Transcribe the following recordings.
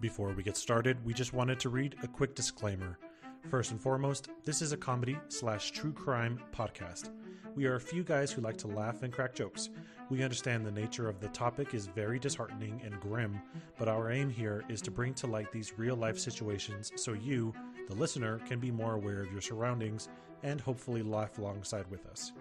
Before we get started, we just wanted to read a quick disclaimer. First and foremost, this is a comedy slash true crime podcast. We are a few guys who like to laugh and crack jokes. We understand the nature of the topic is very disheartening and grim, but our aim here is to bring to light these real life situations so you, the listener, can be more aware of your surroundings and hopefully laugh alongside with us.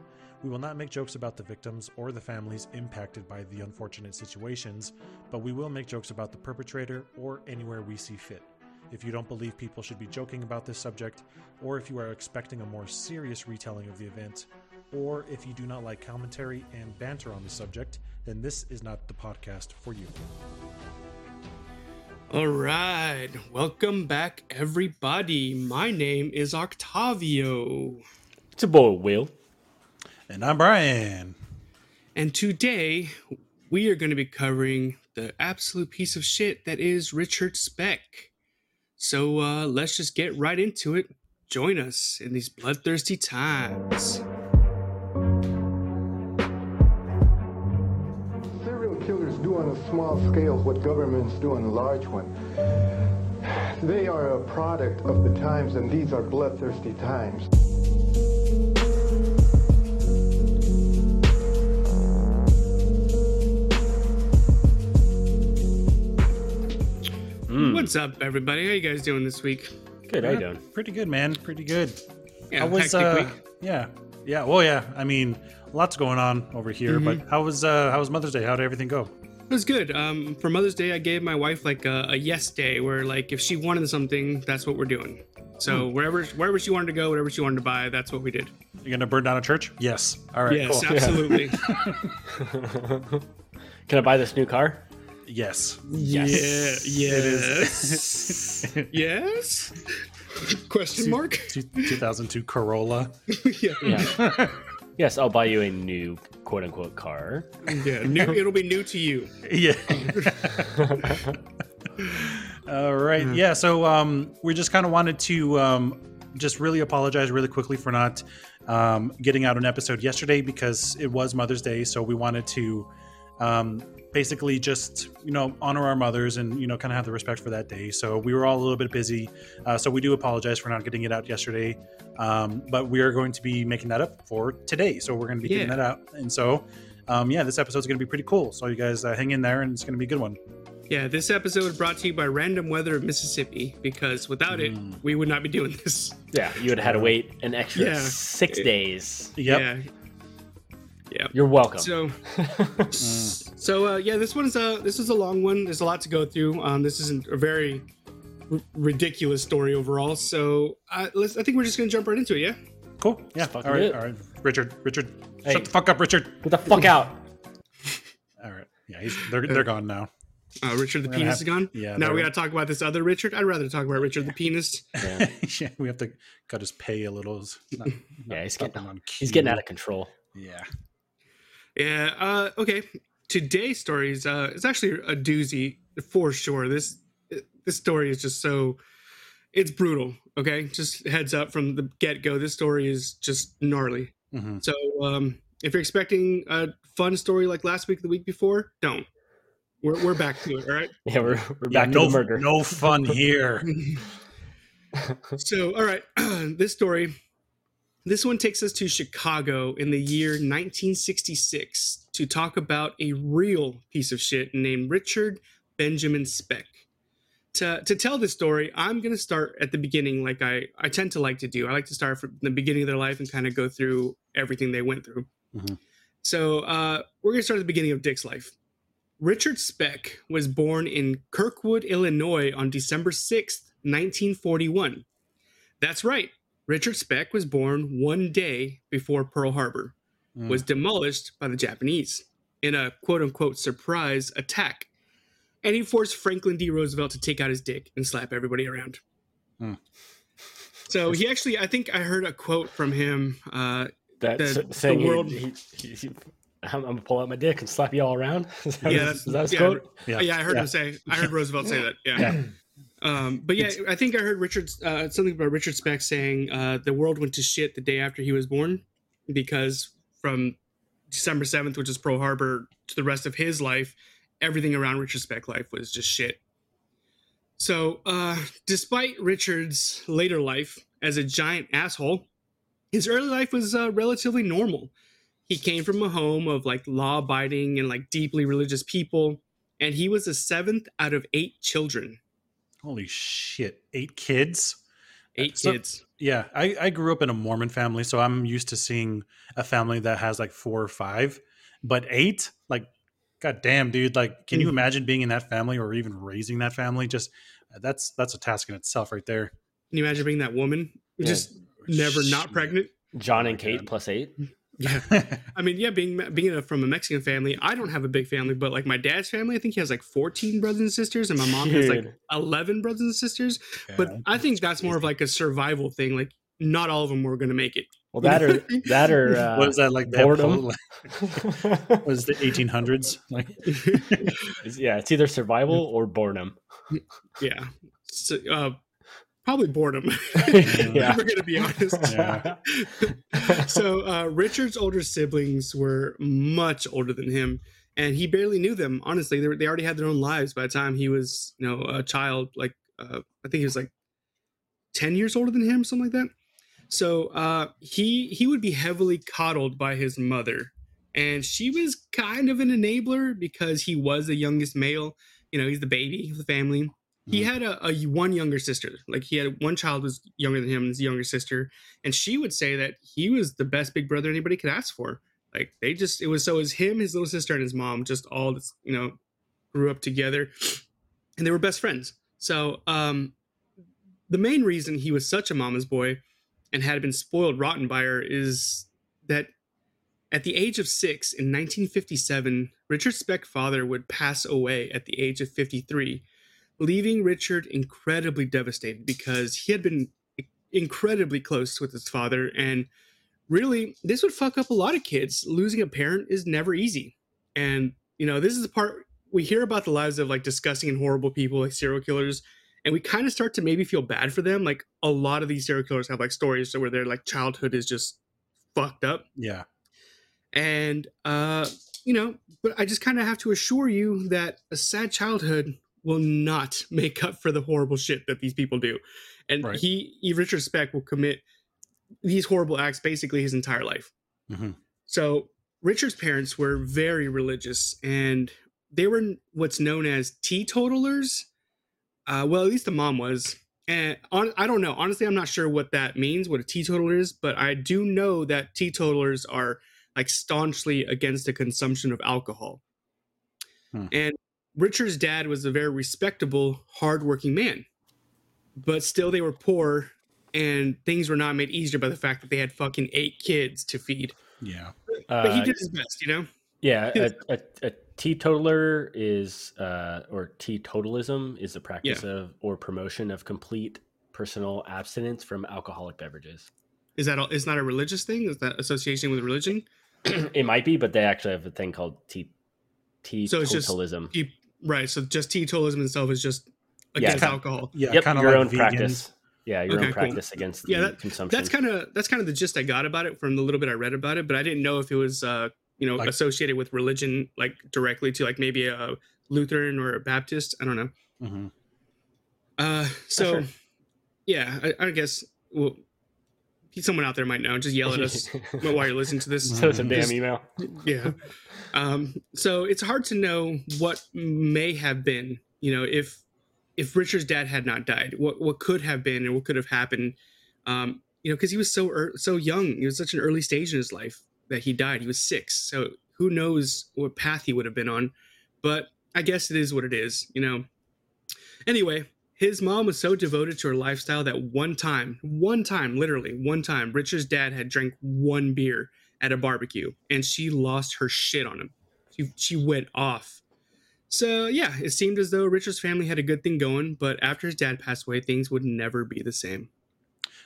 We will not make jokes about the victims or the families impacted by the unfortunate situations, but we will make jokes about the perpetrator or anywhere we see fit. If you don't believe people should be joking about this subject, or if you are expecting a more serious retelling of the event, or if you do not like commentary and banter on the subject, then this is not the podcast for you. All right, welcome back, everybody. My name is Octavio, It's a boy, Will. And I'm Brian. and today we are going to be covering the absolute piece of shit that is Richard Speck. So uh, let's just get right into it. Join us in these bloodthirsty times. Serial killers do on a small scale what governments do on a large one. They are a product of the times, and these are bloodthirsty times. What's up, everybody? How you guys doing this week? Good, how you doing? Pretty good, man. Pretty good. Yeah, How was uh, week. yeah, yeah. Well, yeah. I mean, lots going on over here. Mm-hmm. But how was uh, how was Mother's Day? How did everything go? It was good. Um, for Mother's Day, I gave my wife like a, a yes day, where like if she wanted something, that's what we're doing. So wherever wherever she wanted to go, whatever she wanted to buy, that's what we did. You're gonna burn down a church? Yes. All right. yes, Cool. absolutely. Can I buy this new car? Yes. Yes. Yeah. Yes. yes. Question mark. Two- 2002 Corolla. yeah. Yeah. yes, I'll buy you a new quote unquote car. Yeah. New, it'll be new to you. Yeah. All right. Yeah. So um, we just kind of wanted to um, just really apologize really quickly for not um, getting out an episode yesterday because it was Mother's Day. So we wanted to um, basically just you know honor our mothers and you know kind of have the respect for that day. So we were all a little bit busy. Uh, so we do apologize for not getting it out yesterday. Um, but we are going to be making that up for today. So we're going to be getting Yeah. that out. And so. Um, yeah, this episode is going to be pretty cool. So you guys uh, hang in there, and it's going to be a good one. Yeah. This episode was brought to you by Random Weather of Mississippi because without it, we would not be doing this. Yeah, you would have had to wait an extra Yeah. six days. Yep. Yeah. Yeah. You're welcome. So, so uh, yeah, this one's a this is a long one. There's a lot to go through. Um, this isn't a very r- ridiculous story overall. So, uh, let's. I think we're just gonna jump right into it. Yeah. Cool. Yeah. fucking All do right. it. All right. Richard. Richard. Hey. Shut the fuck up, Richard. Get the fuck out. All right. Yeah. He's, they're they're gone now. Uh, Richard the penis have- is gone. yeah, Now we gotta talk about this other Richard. I'd rather talk about Richard the penis. Yeah, yeah. We have to cut his pay a little. Not, yeah he's getting on he's getting out of control. Yeah. Yeah. Uh, okay. Today's story is uh, it's actually a doozy for sure. This this story is just so it's brutal. Okay, just heads up from the get go. This story is just gnarly. hmm So um, if you're expecting a fun story like last week, the week before, don't. We're, we're back to it. All right. Yeah, we're, we're Yeah. back No. to the murder. No fun here. So, all right, this story, this one takes us to Chicago in the year 1966 to talk about a real piece of shit named Richard Benjamin Speck. To, to tell this story, I'm going to start at the beginning, like I, I tend to like to do. I like to start from the beginning of their life and kind of go through everything they went through. Mhm. So, uh, we're going to start at the beginning of Dick's life. Richard Speck was born in Kirkwood, Illinois on December 6th, 1941. That's right. Richard Speck was born one day before Pearl Harbor Mm. was demolished by the Japanese in a quote unquote surprise attack. And he forced Franklin D. Roosevelt to take out his dick and slap everybody around. Hmm. So he actually, I think I heard a quote from him. Uh, That's the- the saying he- world- he, he, he- I'm, I'm gonna pull out my dick and slap you all around. Is that, Yeah, is that his yeah, quote? Yeah. yeah. I heard Yeah. him say, I heard Roosevelt say that. Yeah. Um, but yeah, It's- I think I heard Richard uh, something about Richard Speck saying uh, the world went to shit the day after he was born because from December seventh, which is Pearl Harbor, to the rest of his life, everything around Richard Speck life was just shit. So, uh, despite Richard's later life as a giant asshole, his early life was uh, relatively normal. He came from a home of like law abiding and like deeply religious people, and he was the seventh out of eight children. Holy shit! Eight kids. Eight So- kids. Yeah, I, I grew up in a Mormon family, so I'm used to seeing a family that has like four or five, but eight, like, god damn, dude, like, can you Mhm. imagine being in that family or even raising that family? Just that's that's a task in itself, right there. Can you imagine being that woman? Yeah. Just never not pregnant? Jon and Kate plus eight. Yeah. I mean, yeah, being being a, from a Mexican family, I don't have a big family, but like my dad's family, I think he has like 14 brothers and sisters, and my mom has like 11 brothers and sisters. But I think that's more of like a survival thing. Like, not all of them were going to make it. Well, that or that or uh, what is that like? Boredom. pol- was the 1800s? Like, yeah, it's either survival or boredom. yeah. So, uh, probably boredom. Yeah. We're going to be honest. Yeah. so uh, Richard's older siblings were much older than him, and he barely knew them. Honestly, they, were, they already had their own lives by the time he was, you know, a child. Like uh, I think he was like ten years older than him, something like that. So uh, he he would be heavily coddled by his mother, and she was kind of an enabler because he was the youngest male. You know, he's the baby of the family. He Mhm. had a, a one younger sister. Like he had one child was younger than him, his younger sister, and she would say that he was the best big brother anybody could ask for. Like they just it was so it was him, his little sister, and his mom just all this, you know grew up together, and they were best friends. So um, the main reason he was such a mama's boy and had been spoiled rotten by her is that at the age of six in 1957, Richard Speck's father would pass away at the age of 53, leaving Richard incredibly devastated because he had been incredibly close with his father. And really, this would fuck up a lot of kids. Losing a parent is never easy. And, you know, this is the part we hear about the lives of like disgusting and horrible people like serial killers and we kind of start to maybe feel bad for them. Like a lot of these serial killers have like stories where their like childhood is just fucked up. yeah, And uh, you know, but I just kind of have to assure you that a sad childhood will not make up for the horrible shit that these people do. And Right. he, he Richard Speck will commit these horrible acts basically his entire life. Mhm. So Richard's parents were very religious and they were what's known as teetotalers. Uh, well, at least the mom was. And on, I don't know. Honestly, I'm not sure what that means, what a teetotaler is, but I do know that teetotalers are like staunchly against the consumption of alcohol. Hmm. And Richard's dad was a very respectable, hardworking man, but still they were poor, and things were not made easier by the fact that they had fucking eight kids to feed. yeah, But he Uh, did his best, you know. Yeah, a, a, a teetotaler is, uh, or teetotalism is the practice of or promotion of complete personal abstinence from alcoholic beverages. Is that all, is not a religious thing? Is that association with religion? it might be, but they actually have a thing called te- So it's just- teetotalism. Te- right. So just teetotalism itself is just against kind- alcohol. yeah, yep, kind of your like own vegans. practice. Yeah, your Okay, own cool. practice against the Yeah, that- consumption. That's kind of that's kind of the gist I got about it from the little bit I read about it, but I didn't know if it was uh you know Like- associated with religion like directly to like maybe a Lutheran or a Baptist. I don't know. Mhm. Uh, so sure. yeah, I, I guess well, someone out there might know. Just yell at us while you're listening to this. so it's a damn Just- email. yeah. Um, so it's hard to know what may have been, you know, if if Richard's dad had not died, what what could have been and what could have happened. Um, you know, because he was so ear so young, he was such an early stage in his life that he died. He was six, so who knows what path he would have been on. But I guess it is what it is, you know. Anyway, his mom was so devoted to her lifestyle that one time, one time, literally one time, Richard's dad had drank one beer at a barbecue and she lost her shit on him. She, she went off. So, yeah, it seemed as though Richard's family had a good thing going, but after his dad passed away, things would never be the same.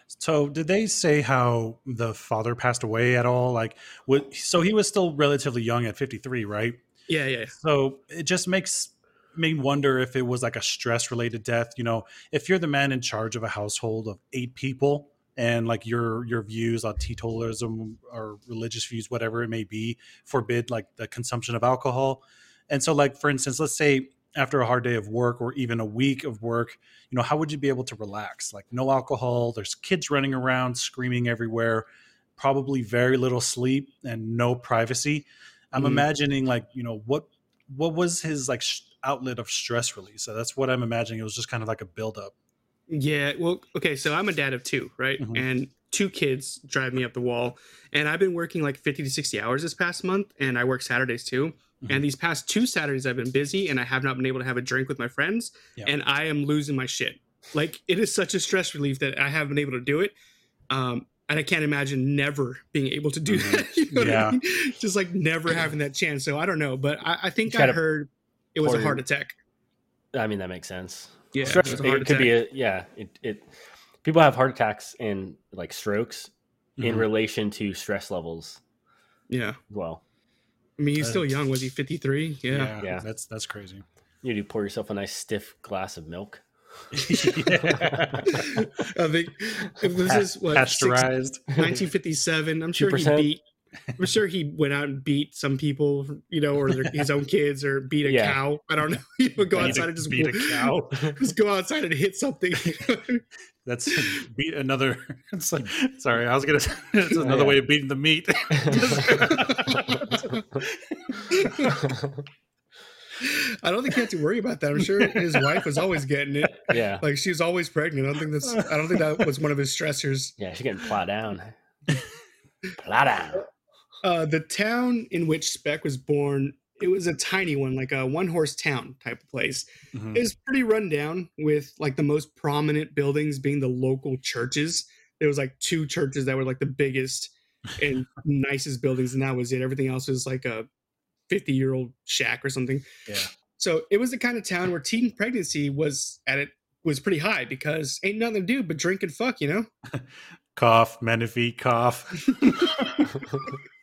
So, did they say how the father passed away at all? Like, what, so he was still relatively young at 53, right? Yeah, yeah. So it just makes me wonder if it was like a stress related death. You know, if you're the man in charge of a household of eight people and like your your views on teetotalism or religious views, whatever it may be, forbid like the consumption of alcohol. And so, like for instance, let's say after a hard day of work or even a week of work, you know, how would you be able to relax? Like no alcohol, there's kids running around screaming everywhere, probably very little sleep and no privacy. I'm Mhm. imagining like, you know, what what was his like sh- outlet of stress release? So that's what I'm imagining. It was just kind of like a buildup. Yeah, well, okay, so I'm a dad of two, right? Mhm. And two kids drive me up the wall. And I've been working like 50 to 60 hours this past month, and I work Saturdays too. Mhm. And these past two Saturdays, I've been busy and I have not been able to have a drink with my friends, Yeah. and I am losing my shit. Like, it is such a stress relief that I haven't been able to do it. Um, and I can't imagine never being able to do Mhm. that. You know Yeah. I mean? Just like never having that chance. So I don't know, but I, I think I heard it was a heart attack. I mean, that makes sense. Yeah, Stress, it it, was a heart could be a yeah. It, it people have heart attacks and like strokes in Mhm. relation to stress levels Yeah. well. I mean, he's still That's- young. Was he 53? Yeah. yeah, Yeah. that's that's crazy. You do pour yourself a nice stiff glass of milk. I think if this is what Pasteurized. 1957. I'm sure he 2%? beat. I'm sure he went out and beat some people, you know, or their, his own kids, or beat a Yeah. cow. I don't know. You would go Beat a- outside and just beat a cow. just go outside and hit something. That's beat another. It's like, sorry, I was gonna. It's another Yeah. way of beating the meat. I don't think he had to worry about that. I'm sure his wife was always getting it. yeah, Like she was always pregnant. I don't think that's. I don't think that was one of his stressors. yeah. She's getting plowed down. Plow down. Uh, the town in which Speck was born, it was a tiny one, like a one horse town type of place. Mhm. It was pretty run down with like the most prominent buildings being the local churches. There was like two churches that were like the biggest and nicest buildings, and that was it. Everything else was like a 50 year old shack or something. Yeah. So it was the kind of town where teen pregnancy was at it was pretty high because ain't nothing to do but drink and fuck, you know? Cough, Menifee, cough.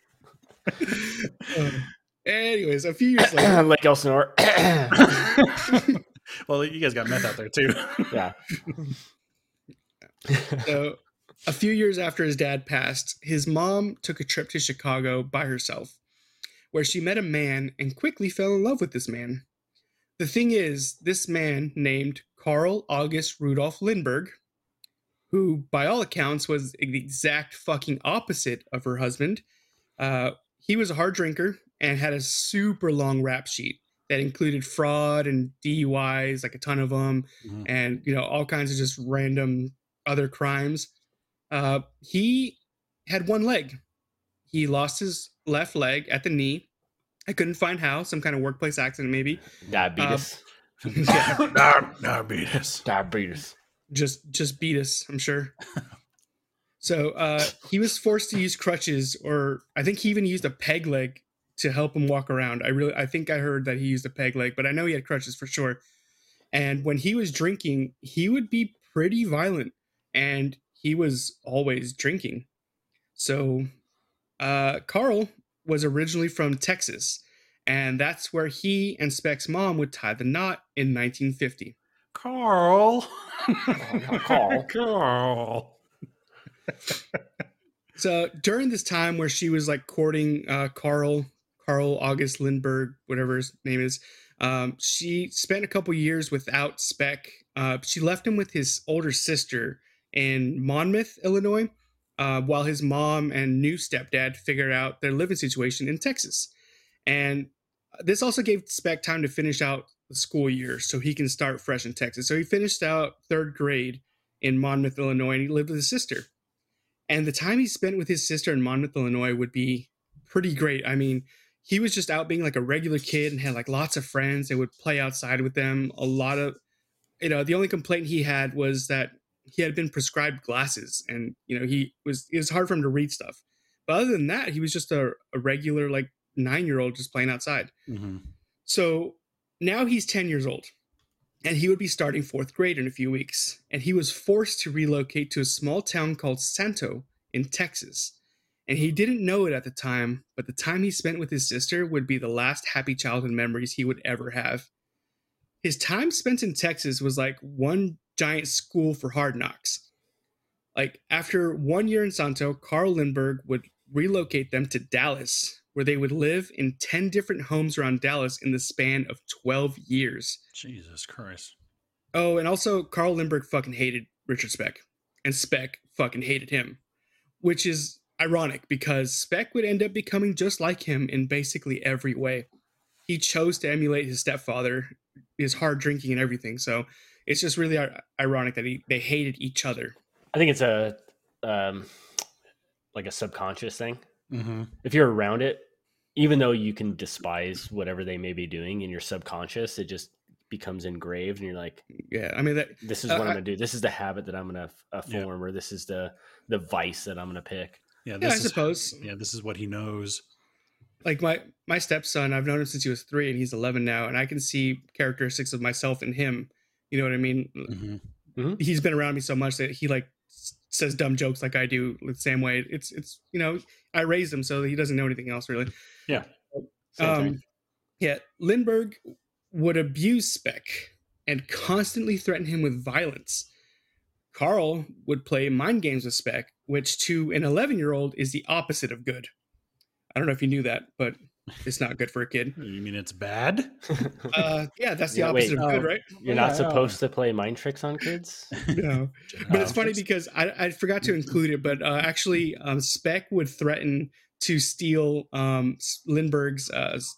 Um, anyways, a few years later, Lake Elsinore. well, you guys got meth out there too. yeah. so a few years after his dad passed, his mom took a trip to Chicago by herself, where she met a man and quickly fell in love with this man. The thing is, this man named Carl August Rudolf Lindbergh, who by all accounts was the exact fucking opposite of her husband, uh, he was a hard drinker and had a super long rap sheet that included fraud and DUIs, like a ton of them, Mhm. and you know all kinds of just random other crimes. Uh, he had one leg. He lost his left leg at the knee. I couldn't find how. Some kind of workplace accident, maybe. Diabetes. Yeah, Dar- Diabetes. Diabetes. just just beat us. I'm sure. So uh, he was forced to use crutches, or I think he even used a peg leg to help him walk around. I really, I think I heard that he used a peg leg, but I know he had crutches for sure. And when he was drinking, he would be pretty violent, and he was always drinking. So uh, Carl was originally from Texas, and that's where he and Speck's mom would tie the knot in 1950. Carl. Carl. Carl. So during this time where she was like courting uh, Carl, Carl August Lindbergh, whatever his name is, um, she spent a couple years without Speck. Uh, she left him with his older sister in Monmouth, Illinois, uh, while his mom and new stepdad figured out their living situation in Texas. And this also gave Speck time to finish out the school year so he can start fresh in Texas. So he finished out third grade in Monmouth, Illinois, and he lived with his sister and the time he spent with his sister in Monmouth, Illinois would be pretty great. I mean, he was just out being like a regular kid and had like lots of friends and would play outside with them. A lot of, you know, the only complaint he had was that he had been prescribed glasses and, you know, he was, it was hard for him to read stuff. But other than that, he was just a, a regular like nine year old just playing outside. Mhm. So now he's 10 years old and he would be starting fourth grade in a few weeks. And he was forced to relocate to a small town called Santo in Texas. And he didn't know it at the time, but the time he spent with his sister would be the last happy childhood memories he would ever have. His time spent in Texas was like one giant school for hard knocks. Like after one year in Santo, Carl Lindbergh would relocate them to Dallas, where they would live in 10 different homes around Dallas in the span of 12 years. Jesus Christ. Oh, and also Carl Lindbergh fucking hated Richard Speck, and Speck fucking hated him, which is ironic because Speck would end up becoming just like him in basically every way. He chose to emulate his stepfather, his hard drinking and everything. So it's just really ironic that he, they hated each other. I think it's a um, like a subconscious thing. Mm-hmm. If you're around it, even though you can despise whatever they may be doing in your subconscious, it just becomes engraved, and you're like, Yeah, I mean that. "This is Uh, what I'm gonna do. This is the habit that I'm gonna uh, Yeah. form, or this is the the vice that I'm gonna pick." Yeah, Yeah, this I is, suppose. Yeah, this is what he knows. Like my my stepson, I've known him since he was three, and he's 11 now, and I can see characteristics of myself in him. You know what I mean? hmm he's been around me so much that he like says dumb jokes like I do the same way. It's it's you know I raised him so he doesn't know anything else really. Yeah. Um, yeah, Lindbergh would abuse Speck and constantly threaten him with violence. Carl would play mind games with Speck, which to an 11 year old is the opposite of good. I don't know if you knew that, but it's not good for a kid. You mean it's bad? Uh, yeah, that's the Yeah, wait, opposite of good, oh. right? You're not Yeah. supposed to play mind tricks on kids. No. But it's funny because I, I forgot to include it, but uh, actually, um, Speck would threaten to steal um, Lindbergh's uh, s-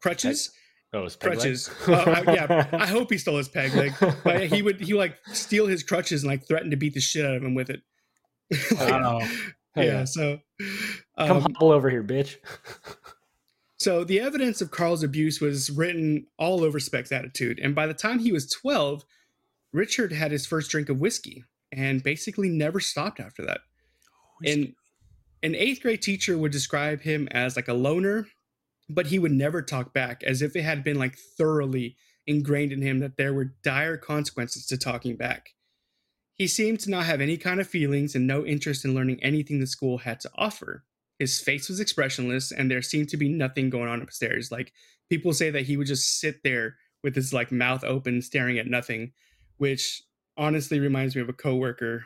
crutches. Oh, it's peg leg? Crutches. Well, I, yeah, I hope he stole his peg leg. But he would he would like steal his crutches and like threaten to beat the shit out of him with it. Wow. yeah, yeah. So, Come um, hobble over here, bitch. So the evidence of Carl's abuse was written all over Speck's attitude, and by the time he was twelve, Richard had his first drink of whiskey and basically never stopped after that. and an eighth grade teacher would describe him as like a loner but he would never talk back as if it had been like thoroughly ingrained in him that there were dire consequences to talking back. He seemed to not have any kind of feelings and no interest in learning anything the school had to offer his face was expressionless and there seemed to be nothing going on upstairs like people say that he would just sit there with his like mouth open staring at nothing which honestly reminds me of a coworker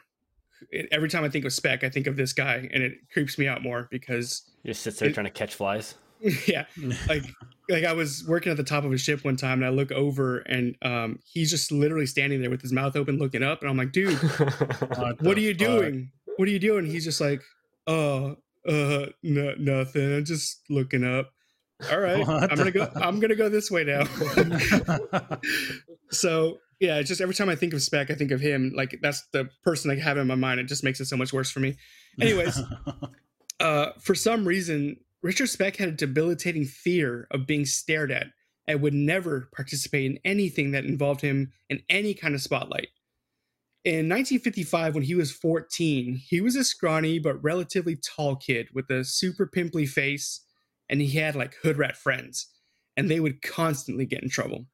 every time I think of Speck, I think of this guy, and it creeps me out more because, He just sits there It- trying to catch flies. yeah, like like I was working at the top of a ship one time, and I look over, and um, he's just literally standing there with his mouth open, looking up, and I'm like, dude, What what are you fuck? doing? What are you doing? He's just like, oh, uh, no, nothing. I'm just looking up. All right, I'm gonna go. I'm gonna go this way now. so yeah, just every time I think of Speck, I think of him. Like that's the person I have in my mind. It just makes it so much worse for me. Anyways, uh, for some reason, Richard Speck had a debilitating fear of being stared at and would never participate in anything that involved him in any kind of spotlight. In 1955, when he was 14, he was a scrawny but relatively tall kid with a super pimply face, and he had like hood rat friends, and they would constantly get in trouble.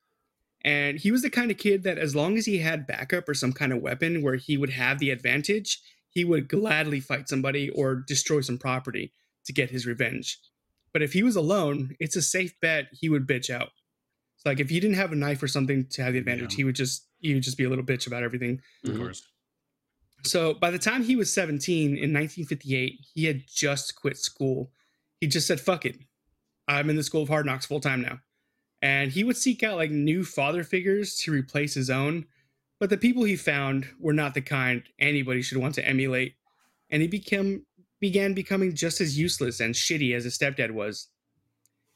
And he was the kind of kid that, as long as he had backup or some kind of weapon where he would have the advantage, he would gladly fight somebody or destroy some property to get his revenge. But if he was alone, it's a safe bet he would bitch out. So like if you didn't have a knife or something to have the advantage, Yeah. he would just he would just be a little bitch about everything. of Mhm. course. So by the time he was 17 in 1958, he had just quit school. He just said, fuck it. I'm in the school of hard knocks full time now. And he would seek out like new father figures to replace his own. But the people he found were not the kind anybody should want to emulate. And he became began becoming just as useless and shitty as his stepdad was.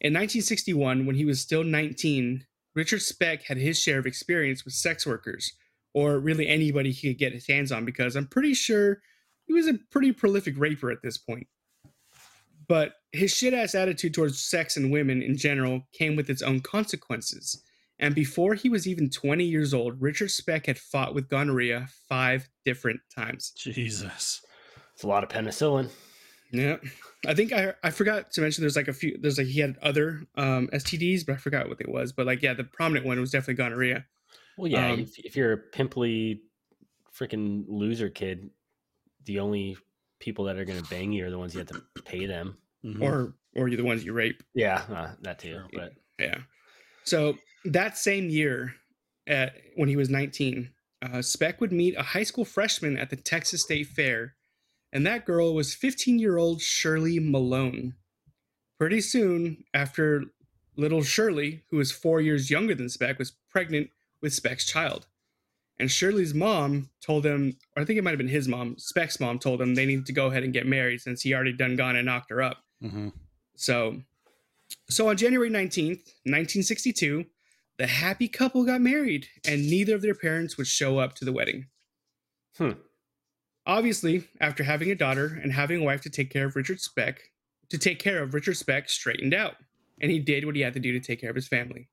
In 1961, when he was still 19, Richard Speck had his share of experience with sex workers, or really anybody he could get his hands on, because I'm pretty sure he was a pretty prolific raper at this point. But his shit ass attitude towards sex and women in general came with its own consequences. And before he was even 20 years old, Richard Speck had fought with gonorrhea five different times. Jesus. It's a lot of penicillin. Yeah, I think I I forgot to mention there's like a few there's like he had other um STDs, but I forgot what it was. But like yeah, the prominent one was definitely gonorrhea. Well, yeah, Um, if, if you're a pimply freaking loser kid, the only people that are going to bang you are the ones you have to pay them. Mhm. or or you're the ones you rape. Yeah, uh, that too. But Yeah. So that same year, at, when he was 19, uh, Speck would meet a high school freshman at the Texas State Fair, and that girl was 15 year old Shirley Malone. pretty soon after little Shirley, who was four years younger than Speck, was pregnant with Speck's child. And Shirley's mom told him, or I think it might have been his mom, Speck's mom told him they needed to go ahead and get married since he already done gone and knocked her up. Mm-hmm. So, so on January 19th, 1962, the happy couple got married and neither of their parents would show up to the wedding. Hmm. Obviously, after having a daughter and having a wife to take care of Richard Speck, to take care of Richard Speck straightened out, and he did what he had to do to take care of his family.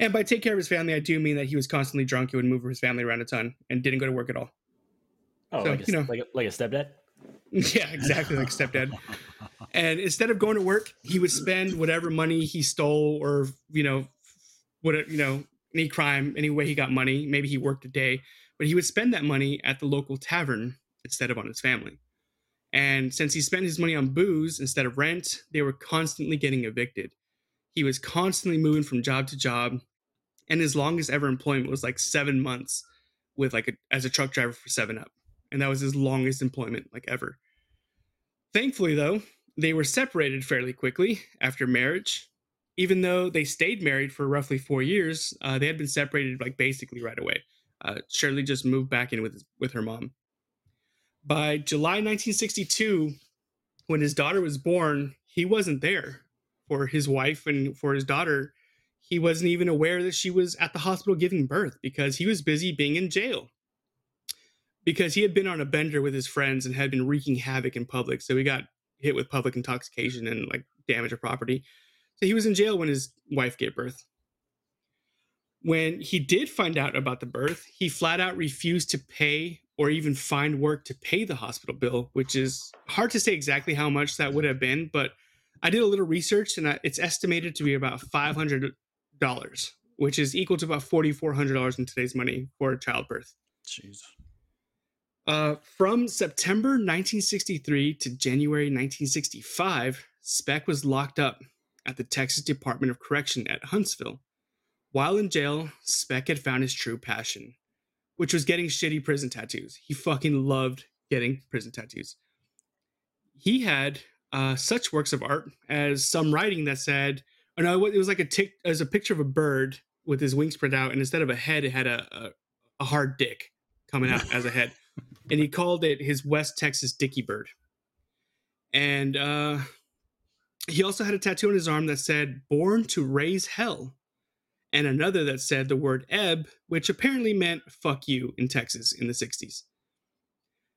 And by take care of his family, I do mean that he was constantly drunk. He would move his family around a ton and didn't go to work at all. Oh, So, like, a, you know- like, a, like a stepdad? yeah, exactly like a stepdad. And instead of going to work, he would spend whatever money he stole or, you know, whatever, you know, any crime, any way he got money. Maybe he worked a day, but he would spend that money at the local tavern instead of on his family. And since he spent his money on booze instead of rent, they were constantly getting evicted. He was constantly moving from job to job, and his longest ever employment was like seven months with like a, as a truck driver for Seven Up, and that was his longest employment like ever. Thankfully, though, they were separated fairly quickly after marriage. Even though they stayed married for roughly four years, uh, they had been separated like basically right away. Uh, Shirley just moved back in with with her mom. By July 1962, when his daughter was born, he wasn't there for his wife and for his daughter. He wasn't even aware that she was at the hospital giving birth because he was busy being in jail. Because he had been on a bender with his friends and had been wreaking havoc in public. So he got hit with public intoxication and like damage of property. So he was in jail when his wife gave birth. When he did find out about the birth, he flat out refused to pay or even find work to pay the hospital bill, which is hard to say exactly how much that would have been, but I did a little research and it's estimated to be about $500, which is equal to about $4,400 in today's money for a childbirth. Jeez. Uh, from September 1963 to January 1965, Speck was locked up at the Texas Department of Correction at Huntsville. While in jail, Speck had found his true passion, which was getting shitty prison tattoos. He fucking loved getting prison tattoos. He had uh, such works of art as some writing that said, oh no, it was like a tick, it was a picture of a bird with his wings spread out, and instead of a head, it had a, a, a hard dick coming out as a head and he called it his West Texas Dicky Bird. And uh, he also had a tattoo on his arm that said "Born to Raise Hell," and another that said the word "ebb," which apparently meant "fuck you" in Texas in the '60s.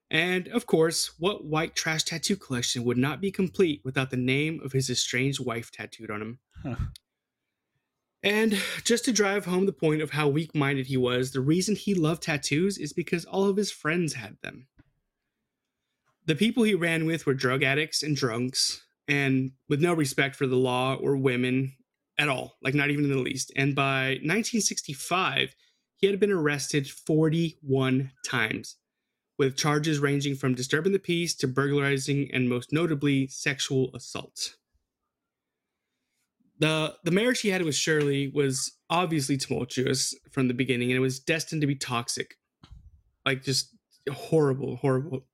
And of course, what white trash tattoo collection would not be complete without the name of his estranged wife tattooed on him? Huh. And just to drive home the point of how weak minded he was, the reason he loved tattoos is because all of his friends had them. The people he ran with were drug addicts and drunks, and with no respect for the law or women at all, like not even in the least. And by 1965, he had been arrested 41 times, with charges ranging from disturbing the peace to burglarizing and most notably sexual assault the the marriage he had with Shirley was obviously tumultuous from the beginning, and it was destined to be toxic, like just horrible, horrible.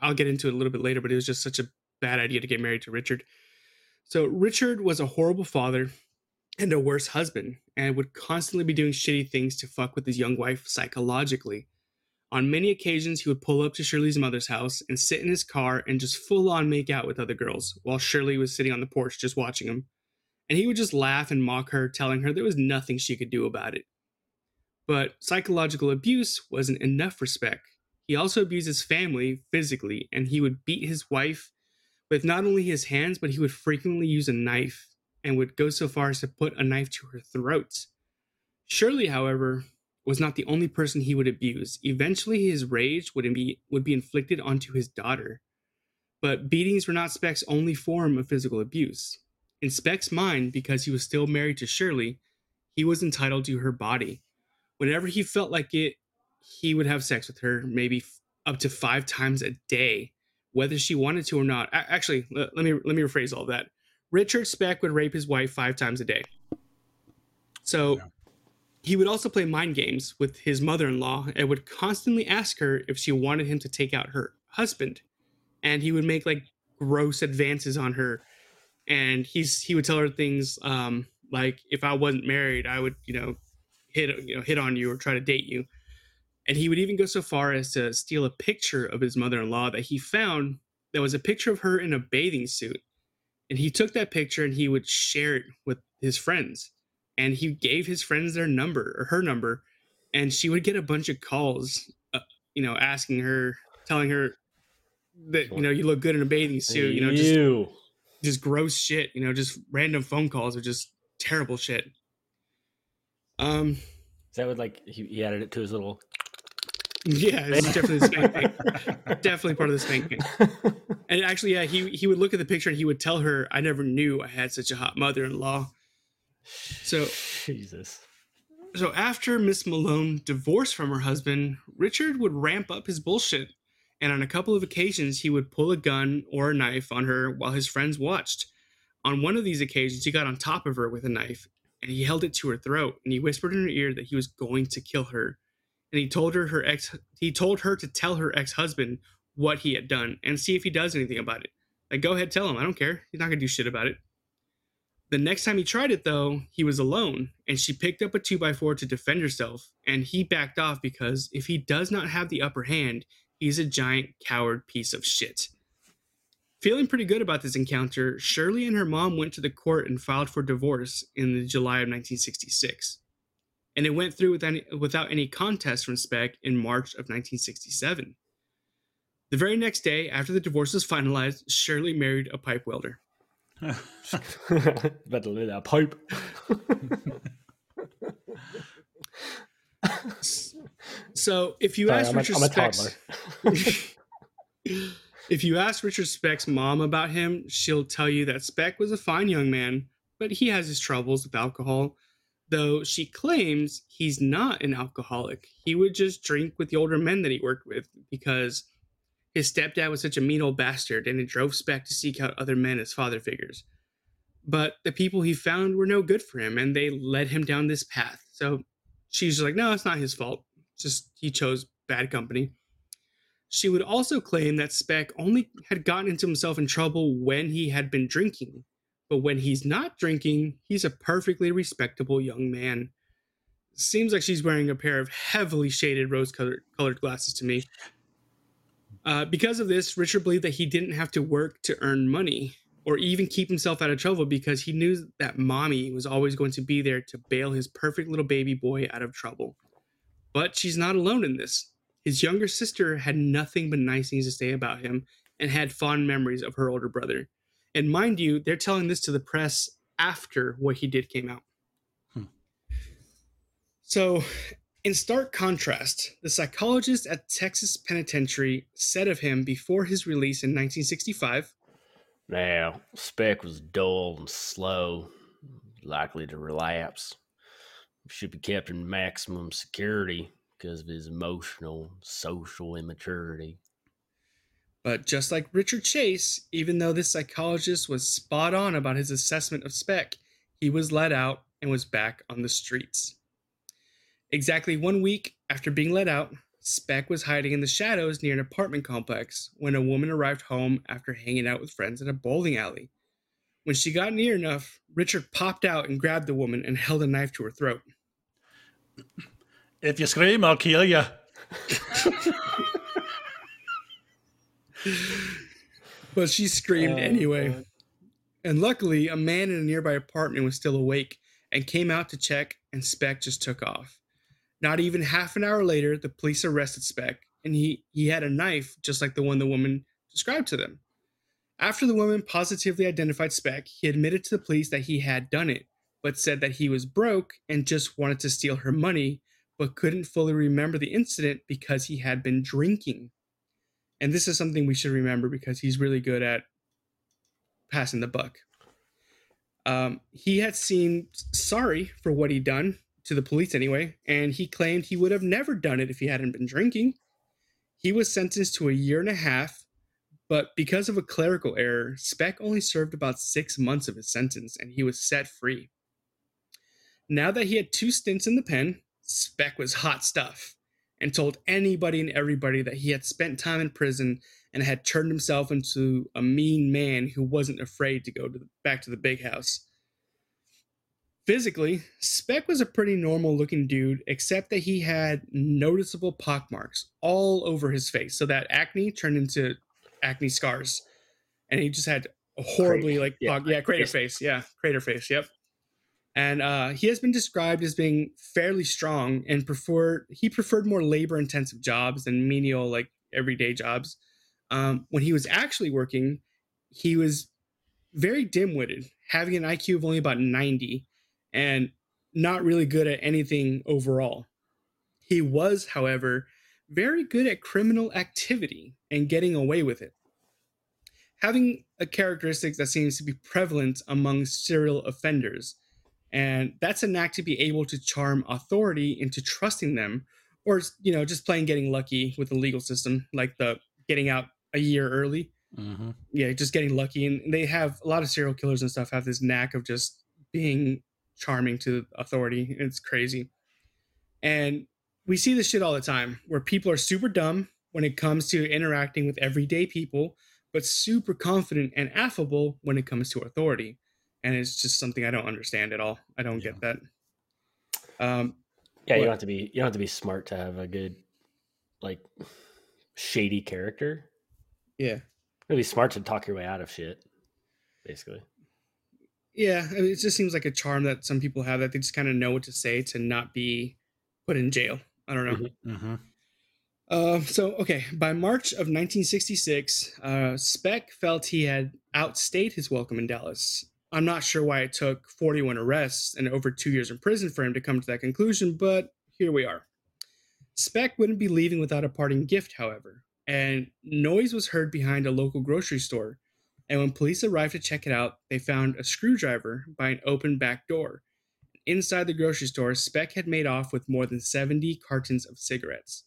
I'll get into it a little bit later, but it was just such a bad idea to get married to Richard. So Richard was a horrible father and a worse husband, and would constantly be doing shitty things to fuck with his young wife psychologically. On many occasions, he would pull up to Shirley's mother's house and sit in his car and just full on make out with other girls, while Shirley was sitting on the porch just watching him and he would just laugh and mock her, telling her there was nothing she could do about it. But psychological abuse wasn't enough for Speck. He also abused his family physically, and he would beat his wife with not only his hands, but he would frequently use a knife and would go so far as to put a knife to her throat. Shirley, however, was not the only person he would abuse. Eventually, his rage would be, would be inflicted onto his daughter. But beatings were not Speck's only form of physical abuse. In Speck's mind, because he was still married to Shirley, he was entitled to her body. Whenever he felt like it, he would have sex with her, maybe f- up to five times a day, whether she wanted to or not. Actually, let me let me rephrase all that. Richard Speck would rape his wife five times a day. So Yeah. he would also play mind games with his mother-in-law and would constantly ask her if she wanted him to take out her husband, and he would make like gross advances on her and he's he would tell her things um, like if I wasn't married, I would you know hit you know hit on you or try to date you. And he would even go so far as to steal a picture of his mother-in-law that he found that was a picture of her in a bathing suit. And he took that picture and he would share it with his friends. And he gave his friends their number or her number. And she would get a bunch of calls, uh, you know, asking her, telling her that, you know, you look good in a bathing suit, you know, just, Ew. just gross shit, you know, just random phone calls of just terrible shit. Um, Is that what like he, he added it to his little? Yeah, it's definitely the definitely part of the spanking. And actually, yeah, he he would look at the picture and he would tell her, "I never knew I had such a hot mother-in-law." So, Jesus. so after Miss Malone divorced from her husband, Richard would ramp up his bullshit, and on a couple of occasions, he would pull a gun or a knife on her while his friends watched. On one of these occasions, he got on top of her with a knife and he held it to her throat and he whispered in her ear that he was going to kill her. And he told her her ex he told her to tell her ex-husband what he had done and see if he does anything about it. Like go ahead, tell him. I don't care. He's not gonna do shit about it. The next time he tried it though, he was alone, and she picked up a 2x4 to defend herself, and he backed off because if he does not have the upper hand, he's a giant coward piece of shit. Feeling pretty good about this encounter, Shirley and her mom went to the court and filed for divorce in the July of 1966. And it went through with any, without any contest from Speck in March of 1967. The very next day, after the divorce was finalized, Shirley married a pipe welder. To let that pipe. So if you Sorry, ask I'm Richard a Speck's, if you ask Richard Speck's mom about him, she'll tell you that Speck was a fine young man, but he has his troubles with alcohol. Though she claims he's not an alcoholic. He would just drink with the older men that he worked with because his stepdad was such a mean old bastard and it drove Speck to seek out other men as father figures. But the people he found were no good for him and they led him down this path. So she's like, no, it's not his fault. It's just he chose bad company. She would also claim that Speck only had gotten into himself in trouble when he had been drinking. But when he's not drinking, he's a perfectly respectable young man. Seems like she's wearing a pair of heavily shaded rose colored glasses to me. Uh, because of this, Richard believed that he didn't have to work to earn money or even keep himself out of trouble because he knew that mommy was always going to be there to bail his perfect little baby boy out of trouble. But she's not alone in this. His younger sister had nothing but nice things to say about him and had fond memories of her older brother. And mind you, they're telling this to the press after what he did came out. Hmm. So, in stark contrast, the psychologist at Texas Penitentiary said of him before his release in 1965 Now, Speck was dull and slow, likely to relapse. Should be kept in maximum security because of his emotional social immaturity. But just like Richard Chase, even though this psychologist was spot on about his assessment of Speck, he was let out and was back on the streets. Exactly one week after being let out, Speck was hiding in the shadows near an apartment complex when a woman arrived home after hanging out with friends at a bowling alley. When she got near enough, Richard popped out and grabbed the woman and held a knife to her throat. If you scream, I'll kill you. But she screamed Oh, anyway. God. And luckily, a man in a nearby apartment was still awake and came out to check, and Speck just took off. Not even half an hour later, the police arrested Speck, and he, he had a knife just like the one the woman described to them. After the woman positively identified Speck, he admitted to the police that he had done it, but said that he was broke and just wanted to steal her money, but couldn't fully remember the incident because he had been drinking. And this is something we should remember because he's really good at passing the buck. Um, he had seemed sorry for what he'd done to the police anyway, and he claimed he would have never done it if he hadn't been drinking. He was sentenced to a year and a half, but because of a clerical error, Speck only served about six months of his sentence and he was set free. Now that he had two stints in the pen, Speck was hot stuff and told anybody and everybody that he had spent time in prison and had turned himself into a mean man who wasn't afraid to go to the, back to the big house. Physically, Speck was a pretty normal looking dude, except that he had noticeable pockmarks all over his face. So that acne turned into acne scars. And he just had a horribly Crater. like Yeah, pock- yeah, crater face. Yeah, crater face. Yep. And uh, he has been described as being fairly strong and preferred he preferred more labor intensive jobs than menial like everyday jobs. Um, when he was actually working, he was very dim witted, having an IQ of only about 90 and not really good at anything overall. He was, however, very good at criminal activity and getting away with it. Having a characteristic that seems to be prevalent among serial offenders, and that's a knack to be able to charm authority into trusting them, or you know, just plain getting lucky with the legal system, like the getting out a year early Mm-hmm. yeah, just getting lucky. And they have a lot of serial killers and stuff have this knack of just being charming to authority. It's crazy. And we see this shit all the time where people are super dumb when it comes to interacting with everyday people, but super confident and affable when it comes to authority. And it's just something I don't understand at all. I don't get that. Um, Yeah, you don't have to be you don't have to be smart to have a good like shady character. yeah. You gotta be smart to talk your way out of shit. Basically. Yeah, I mean, it just seems like a charm that some people have that they just kind of know what to say to not be put in jail. I don't know. Mhm. Mm-hmm. Uh, so, okay, by March of 1966, uh, Speck felt he had outstayed his welcome in Dallas. I'm not sure why it took 41 arrests and over two years in prison for him to come to that conclusion, but here we are. Speck wouldn't be leaving without a parting gift, however, and noise was heard behind a local grocery store. And when police arrived to check it out, they found a screwdriver by an open back door. Inside the grocery store, Speck had made off with more than 70 cartons of cigarettes.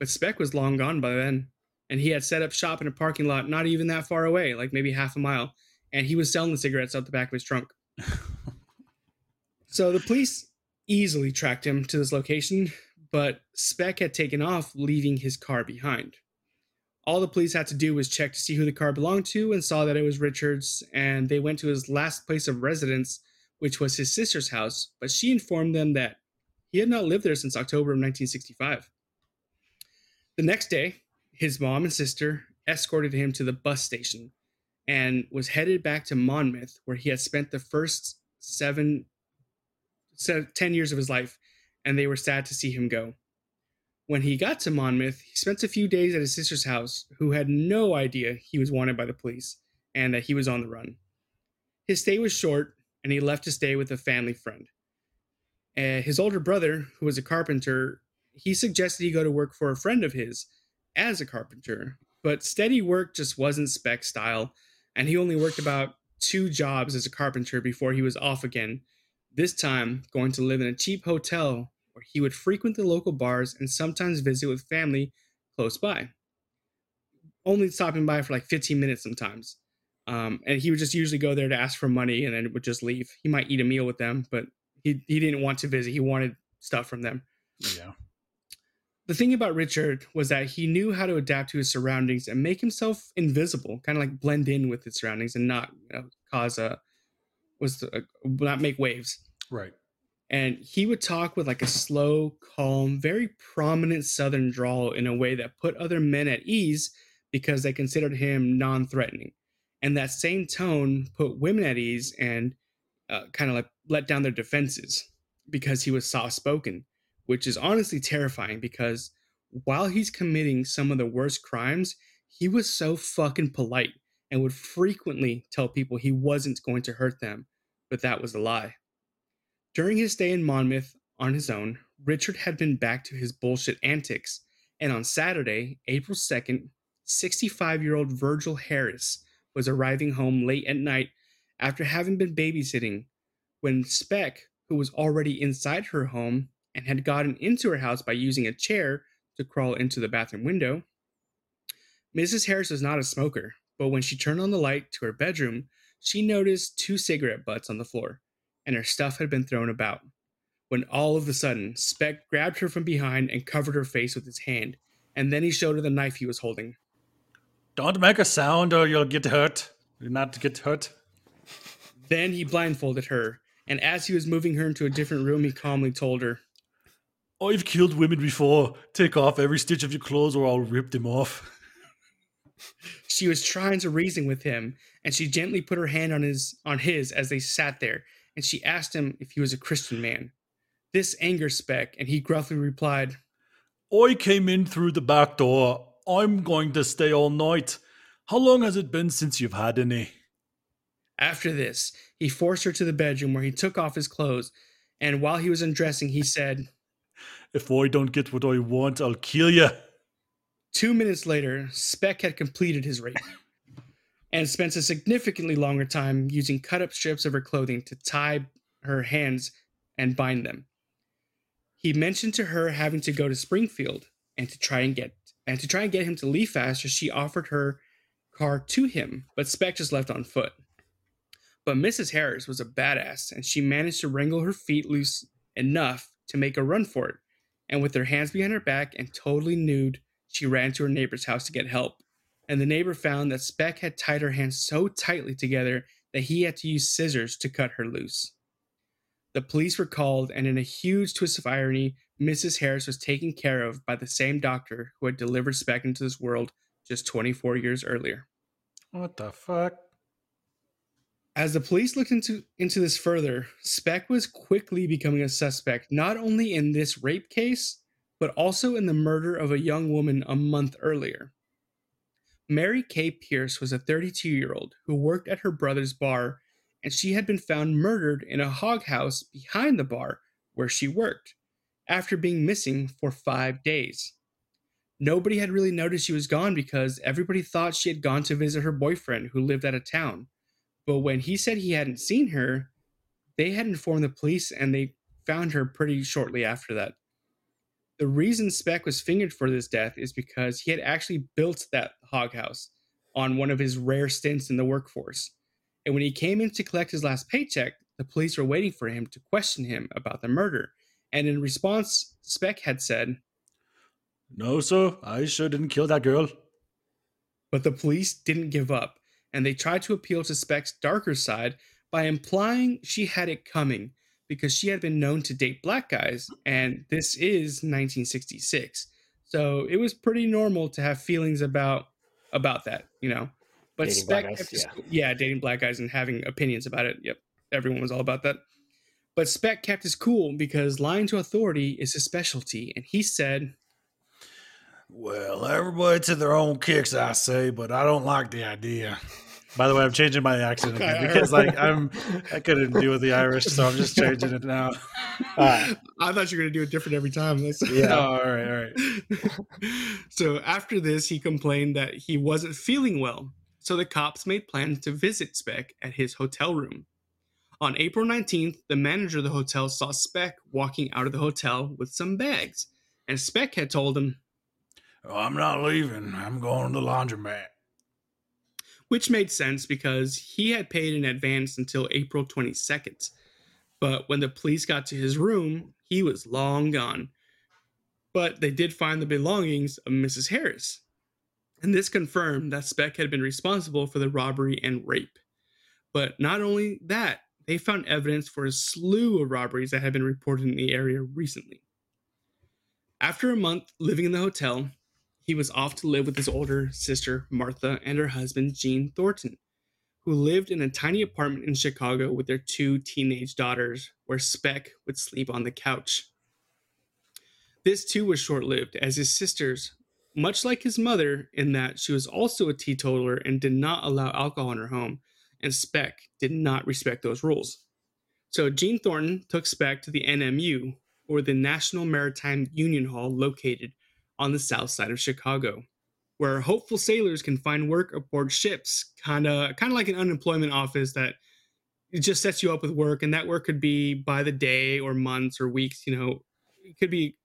But Speck was long gone by then, and he had set up shop in a parking lot not even that far away, like maybe half a mile, and he was selling the cigarettes out the back of his trunk. so the police easily tracked him to this location, but Speck had taken off, leaving his car behind. All the police had to do was check to see who the car belonged to and saw that it was Richard's, and they went to his last place of residence, which was his sister's house, but she informed them that he had not lived there since October of 1965. The next day, his mom and sister escorted him to the bus station and was headed back to Monmouth, where he had spent the first seven, se- 10 years of his life, and they were sad to see him go. When he got to Monmouth, he spent a few days at his sister's house, who had no idea he was wanted by the police and that he was on the run. His stay was short, and he left to stay with a family friend. Uh, his older brother, who was a carpenter, he suggested he go to work for a friend of his as a carpenter, but steady work just wasn't Speck style, and he only worked about two jobs as a carpenter before he was off again. This time, going to live in a cheap hotel where he would frequent the local bars and sometimes visit with family close by. Only stopping by for like 15 minutes sometimes. Um, and he would just usually go there to ask for money and then would just leave. He might eat a meal with them, but he, he didn't want to visit. He wanted stuff from them. Yeah. The thing about Richard was that he knew how to adapt to his surroundings and make himself invisible, kind of like blend in with his surroundings and not you know, cause a was a, not make waves. Right. And he would talk with like a slow, calm, very prominent Southern drawl in a way that put other men at ease because they considered him non-threatening. And that same tone put women at ease and uh, kind of like let down their defenses because he was soft-spoken which is honestly terrifying because while he's committing some of the worst crimes, he was so fucking polite and would frequently tell people he wasn't going to hurt them, but that was a lie. During his stay in Monmouth on his own, Richard had been back to his bullshit antics, and on Saturday, April 2nd, 65 year old Virgil Harris was arriving home late at night after having been babysitting when Speck, who was already inside her home, and had gotten into her house by using a chair to crawl into the bathroom window. Mrs. Harris was not a smoker, but when she turned on the light to her bedroom, she noticed two cigarette butts on the floor, and her stuff had been thrown about. When all of a sudden, Speck grabbed her from behind and covered her face with his hand, and then he showed her the knife he was holding. Don't make a sound or you'll get hurt. You're not get hurt. Then he blindfolded her, and as he was moving her into a different room, he calmly told her, I've killed women before. Take off every stitch of your clothes or I'll rip them off. She was trying to reason with him, and she gently put her hand on his on his as they sat there, and she asked him if he was a Christian man. This angered Speck, and he gruffly replied, I came in through the back door. I'm going to stay all night. How long has it been since you've had any? After this, he forced her to the bedroom where he took off his clothes, and while he was undressing, he said, If I don't get what I want, I'll kill you. Two minutes later, Speck had completed his rape and spent a significantly longer time using cut up strips of her clothing to tie her hands and bind them. He mentioned to her having to go to Springfield and to try and get and to try and get him to leave faster, she offered her car to him, but Speck just left on foot. But Mrs. Harris was a badass, and she managed to wrangle her feet loose enough to make a run for it. And with her hands behind her back and totally nude, she ran to her neighbor's house to get help. And the neighbor found that Speck had tied her hands so tightly together that he had to use scissors to cut her loose. The police were called, and in a huge twist of irony, Mrs. Harris was taken care of by the same doctor who had delivered Speck into this world just 24 years earlier. What the fuck? As the police looked into, into this further, Speck was quickly becoming a suspect not only in this rape case, but also in the murder of a young woman a month earlier. Mary Kay Pierce was a 32 year old who worked at her brother's bar, and she had been found murdered in a hog house behind the bar where she worked after being missing for five days. Nobody had really noticed she was gone because everybody thought she had gone to visit her boyfriend who lived out of town. But when he said he hadn't seen her, they had informed the police and they found her pretty shortly after that. The reason Speck was fingered for this death is because he had actually built that hog house on one of his rare stints in the workforce. And when he came in to collect his last paycheck, the police were waiting for him to question him about the murder. And in response, Speck had said, No, sir, I sure didn't kill that girl. But the police didn't give up, and they tried to appeal to Speck's darker side by implying she had it coming because she had been known to date black guys, and this is 1966. So it was pretty normal to have feelings about about that, you know. But Dating Speck, guys, kept his- yeah. yeah, dating black guys and having opinions about it. Yep, everyone was all about that. But Speck kept his cool because lying to authority is his specialty, and he said, Well, everybody to their own kicks, I say, but I don't like the idea. By the way, I'm changing my accent again Okay. because, like, I'm I couldn't deal with the Irish, so I'm just changing it now. Alright. I thought you were gonna do it different every time. That's- Yeah. Oh, all right, all right. so after this, he complained that he wasn't feeling well. So the cops made plans to visit Speck at his hotel room. On April 19th, the manager of the hotel saw Speck walking out of the hotel with some bags. And Speck had told him, Oh, I'm not leaving. I'm going to the laundromat. which made sense because he had paid in advance until April 22nd. But when the police got to his room, he was long gone. But they did find the belongings of Mrs. Harris. And this confirmed that Speck had been responsible for the robbery and rape. But not only that, they found evidence for a slew of robberies that had been reported in the area recently. After a month living in the hotel, he was off to live with his older sister, Martha, and her husband, Gene Thornton, who lived in a tiny apartment in Chicago with their two teenage daughters, where Speck would sleep on the couch. This too was short lived, as his sisters, much like his mother, in that she was also a teetotaler and did not allow alcohol in her home, and Speck did not respect those rules. So Gene Thornton took Speck to the NMU, or the National Maritime Union Hall, located on the south side of Chicago, where hopeful sailors can find work aboard ships, kind of kind of like an unemployment office that it just sets you up with work, and that work could be by the day or months or weeks. You know, it could be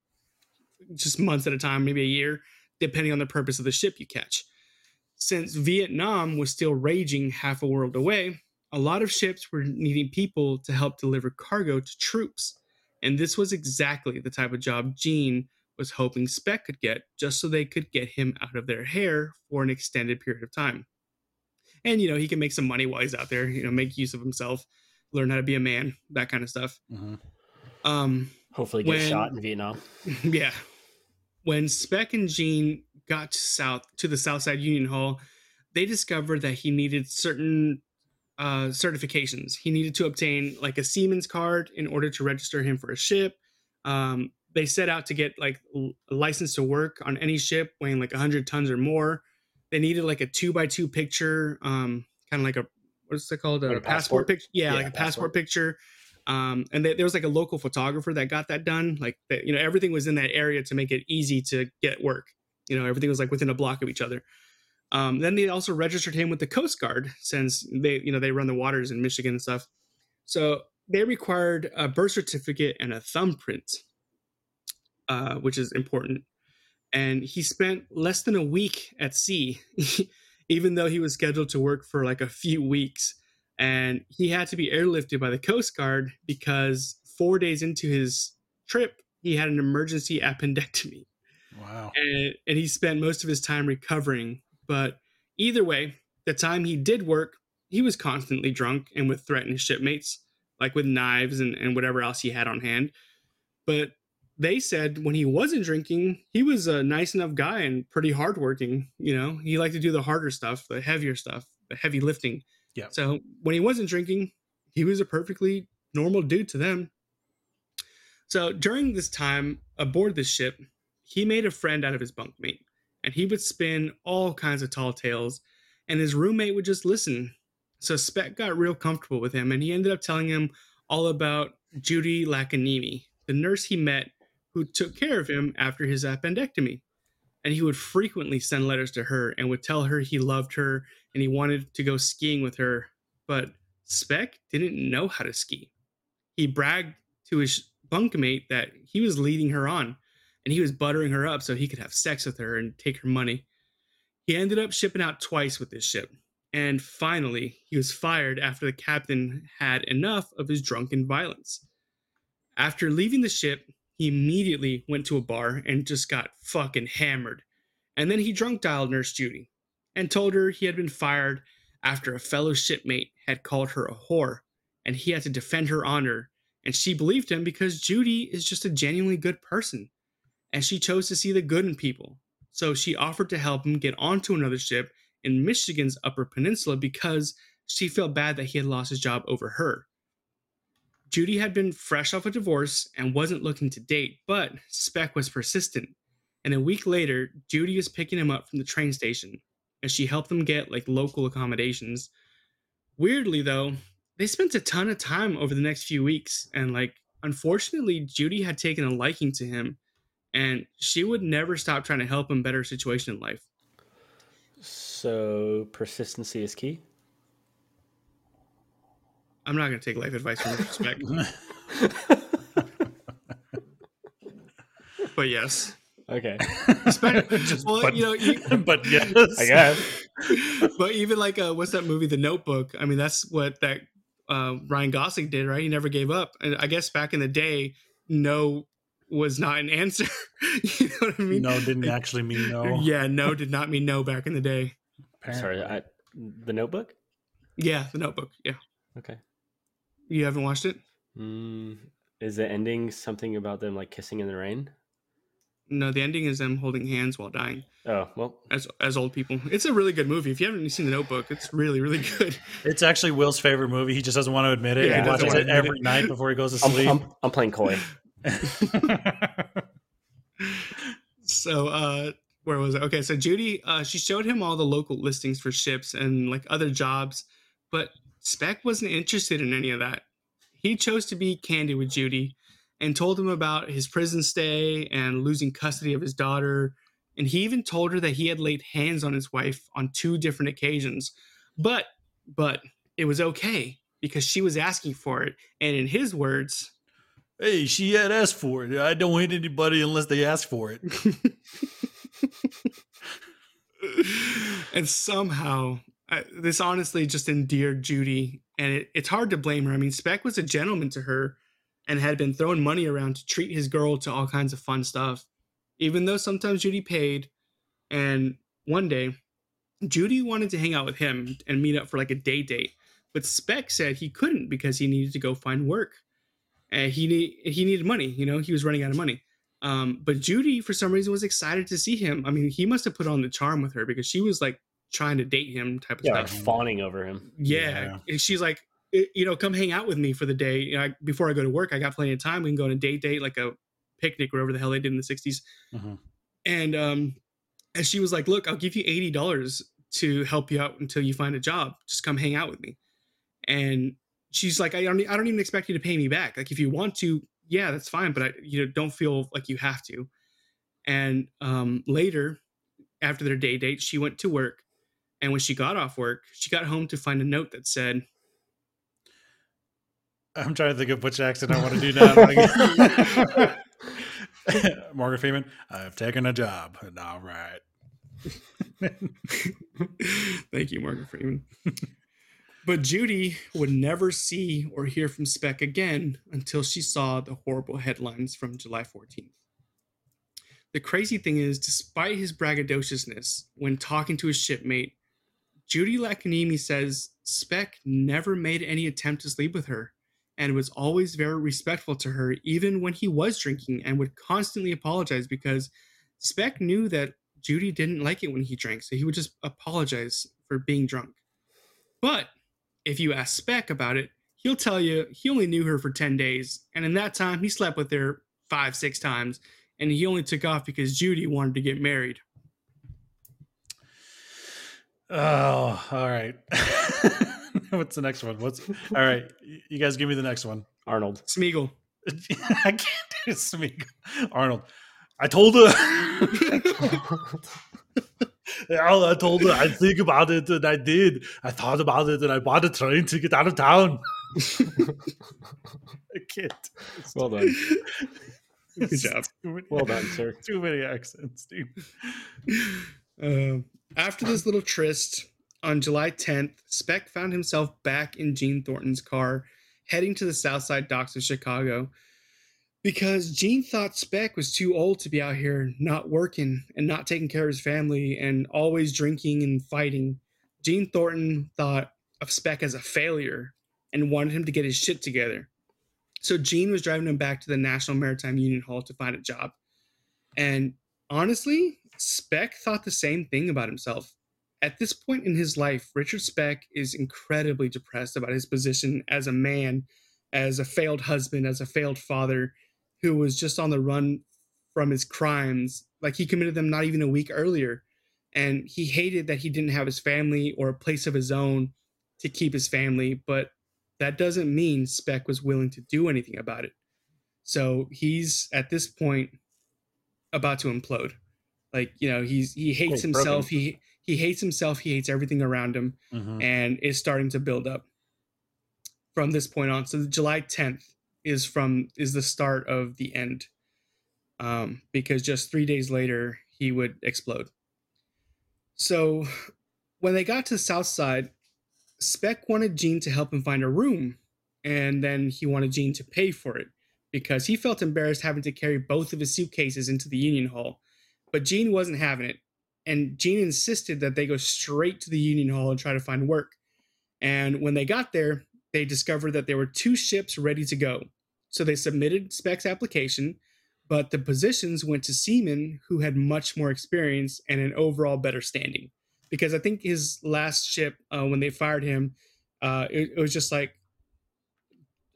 just months at a time, maybe a year, depending on the purpose of the ship you catch. Since Vietnam was still raging half a world away, a lot of ships were needing people to help deliver cargo to troops. And this was exactly the type of job Gene was hoping Speck could get just so they could get him out of their hair for an extended period of time. And, you know, he can make some money while he's out there, you know, make use of himself, learn how to be a man, that kind of stuff. Mhm. Um, Hopefully, get When- shot in Vietnam. yeah. When Speck and Gene got to south to the Southside Union Hall, they discovered that he needed certain uh, certifications. He needed to obtain like a seaman's card in order to register him for a ship. Um, they set out to get like a license to work on any ship weighing like 100 tons or more. They needed like a two by two picture, um, kind of like a what's it called? A, Like a passport, passport? picture. Yeah, Yeah, like a passport, passport. picture. Um, and they, there was like a local photographer that got that done. Like that, you know, everything was in that area to make it easy to get work. You know, everything was like within a block of each other. Um, then they also registered him with the Coast Guard since they, you know, they run the waters in Michigan and stuff. So they required a birth certificate and a thumbprint, uh, which is important. And he spent less than a week at sea, even though he was scheduled to work for like a few weeks. And he had to be airlifted by the Coast Guard because four days into his trip, he had an emergency appendectomy Wow. and, and he spent most of his time recovering. But either way, the time he did work, he was constantly drunk and would threaten his shipmates, like with knives and, and whatever else he had on hand. But they said when he wasn't drinking, he was a nice enough guy and pretty hardworking. You know, he liked to do the harder stuff, the heavier stuff, the heavy lifting. Yeah. So when he wasn't drinking, he was a perfectly normal dude to them. So during this time aboard this ship, he made a friend out of his bunkmate, and he would spin all kinds of tall tales, and his roommate would just listen. So Speck got real comfortable with him, and he ended up telling him all about Judy Laakaniemi, the nurse he met who took care of him after his appendectomy. And he would frequently send letters to her and would tell her he loved her and he wanted to go skiing with her. But Speck didn't know how to ski. He bragged to his bunkmate that he was leading her on and he was buttering her up so he could have sex with her and take her money. He ended up shipping out twice with this ship. And finally, he was fired after the captain had enough of his drunken violence. After leaving the ship, he immediately went to a bar and just got fucking hammered. And then he drunk dialed Nurse Judy and told her he had been fired after a fellow shipmate had called her a whore and he had to defend her honor. And she believed him because Judy is just a genuinely good person and she chose to see the good in people. So she offered to help him get onto another ship in Michigan's Upper Peninsula because she felt bad that he had lost his job over her. Judy had been fresh off a divorce and wasn't looking to date, but Speck was persistent. And a week later, Judy was picking him up from the train station and she helped them get like local accommodations. Weirdly, though, they spent a ton of time over the next few weeks and like unfortunately, Judy had taken a liking to him and she would never stop trying to help him better situation in life. So persistency is key. I'm not going to take life advice from Speck, but yes. Okay, Just- well, but, you know, you, but yes. I guess. but even like uh, what's that movie, The Notebook? I mean, that's what that uh, Ryan Gosling did, right? He never gave up, and I guess back in the day, no was not an answer. you know what I mean? No, didn't actually mean no. Yeah, no did not mean no back in the day. Sorry, I, the Notebook. Yeah, The Notebook. Yeah, Okay. You haven't watched it? Mm, is the ending something about them like kissing in the rain? No, the ending is them holding hands while dying Oh well, as as old people. It's a really good movie. If you haven't seen The Notebook, it's really really good. It's actually Will's favorite movie. He just doesn't want to admit it. Yeah, he he watches it every it. night before he goes to I'm, sleep. I'm, I'm playing coy. so uh where was it okay so judy uh she showed him all the local listings for ships and like other jobs but speck wasn't interested in any of that he chose to be candid with judy and told him about his prison stay and losing custody of his daughter and he even told her that he had laid hands on his wife on two different occasions but but it was okay because she was asking for it and in his words hey, she had asked for it. I don't hit anybody unless they ask for it. and somehow This honestly just endeared Judy, and it, it's hard to blame her. I mean, Speck was a gentleman to her and had been throwing money around to treat his girl to all kinds of fun stuff. even though sometimes Judy paid. And one day, Judy wanted to hang out with him and meet up for like a day date, but Speck said he couldn't because he needed to go find work. And he need he needed money. You know, he was running out of money. Um, but Judy, for some reason, was excited to see him. I mean, he must have put on the charm with her because she was like trying to date him, type of Yeah, like fawning over him. Yeah. And she's like, "Eh, you know, come hang out with me for the day. You know, I, before I go to work, I got plenty of time. We can go on a date date, like a picnic, whatever the hell they did in the 60s. Mhm. And um, and she was like, look, I'll give you $80 to help you out until you find a job. Just come hang out with me. And she's like, I don't, I don't even expect you to pay me back. Like, if you want to, yeah, that's fine. But I, you know, don't feel like you have to. And um, later, after their day date, she went to work. And when she got off work, she got home to find a note that said, I'm trying to think of which accent I want to do now. Morgan Freeman, I've taken a job. All right. Thank you, Morgan Freeman. but Judy would never see or hear from Speck again until she saw the horrible headlines from July 14th. The crazy thing is, despite his braggadociousness when talking to his shipmate, Judy Laakaniemi says Speck never made any attempt to sleep with her and was always very respectful to her, even when he was drinking, and would constantly apologize because Speck knew that Judy didn't like it when he drank, so he would just apologize for being drunk. But if you ask Speck about it, he'll tell you he only knew her for 10 days, and in that time, he slept with her five, six times, and he only took off because Judy wanted to get married. Oh, all right. What's the next one? What's all right? You guys give me the next one. Arnold. Smeagol. I can't do Smeagol. Arnold. I told her. Yeah, I told her I think about it, and I did. I thought about it, and I bought a train to get out of town. I can't. Well done. Good job. Too many, Well done, sir. Too many accents, dude. Um, after this little tryst, on July 10th, Speck found himself back in Gene Thornton's car, heading to the South Side docks of Chicago, because Gene thought Speck was too old to be out here not working and not taking care of his family and always drinking and fighting. Gene Thornton thought of Speck as a failure and wanted him to get his shit together. So Gene was driving him back to the National Maritime Union Hall to find a job. And honestly, Speck thought the same thing about himself. At this point in his life, Richard Speck is incredibly depressed about his position as a man, as a failed husband, as a failed father who was just on the run from his crimes. Like he committed them not even a week earlier. And he hated that he didn't have his family or a place of his own to keep his family. But that doesn't mean Speck was willing to do anything about it. So he's at this point about to implode. Like, you know, he's he hates himself. broken. He he hates himself. He hates everything around him Mhm. and is starting to build up from this point on. So July 10th is from is the start of the end. Um, because just three days later he would explode. So when they got to the south side, Speck wanted Gene to help him find a room, and then he wanted Gene to pay for it because he felt embarrassed having to carry both of his suitcases into the Union Hall. But Gene wasn't having it, and Gene insisted that they go straight to the Union Hall and try to find work. And when they got there, they discovered that there were two ships ready to go. So they submitted Speck's application, but the positions went to seamen who had much more experience and an overall better standing. Because I think his last ship, uh, when they fired him, uh, it, it was just like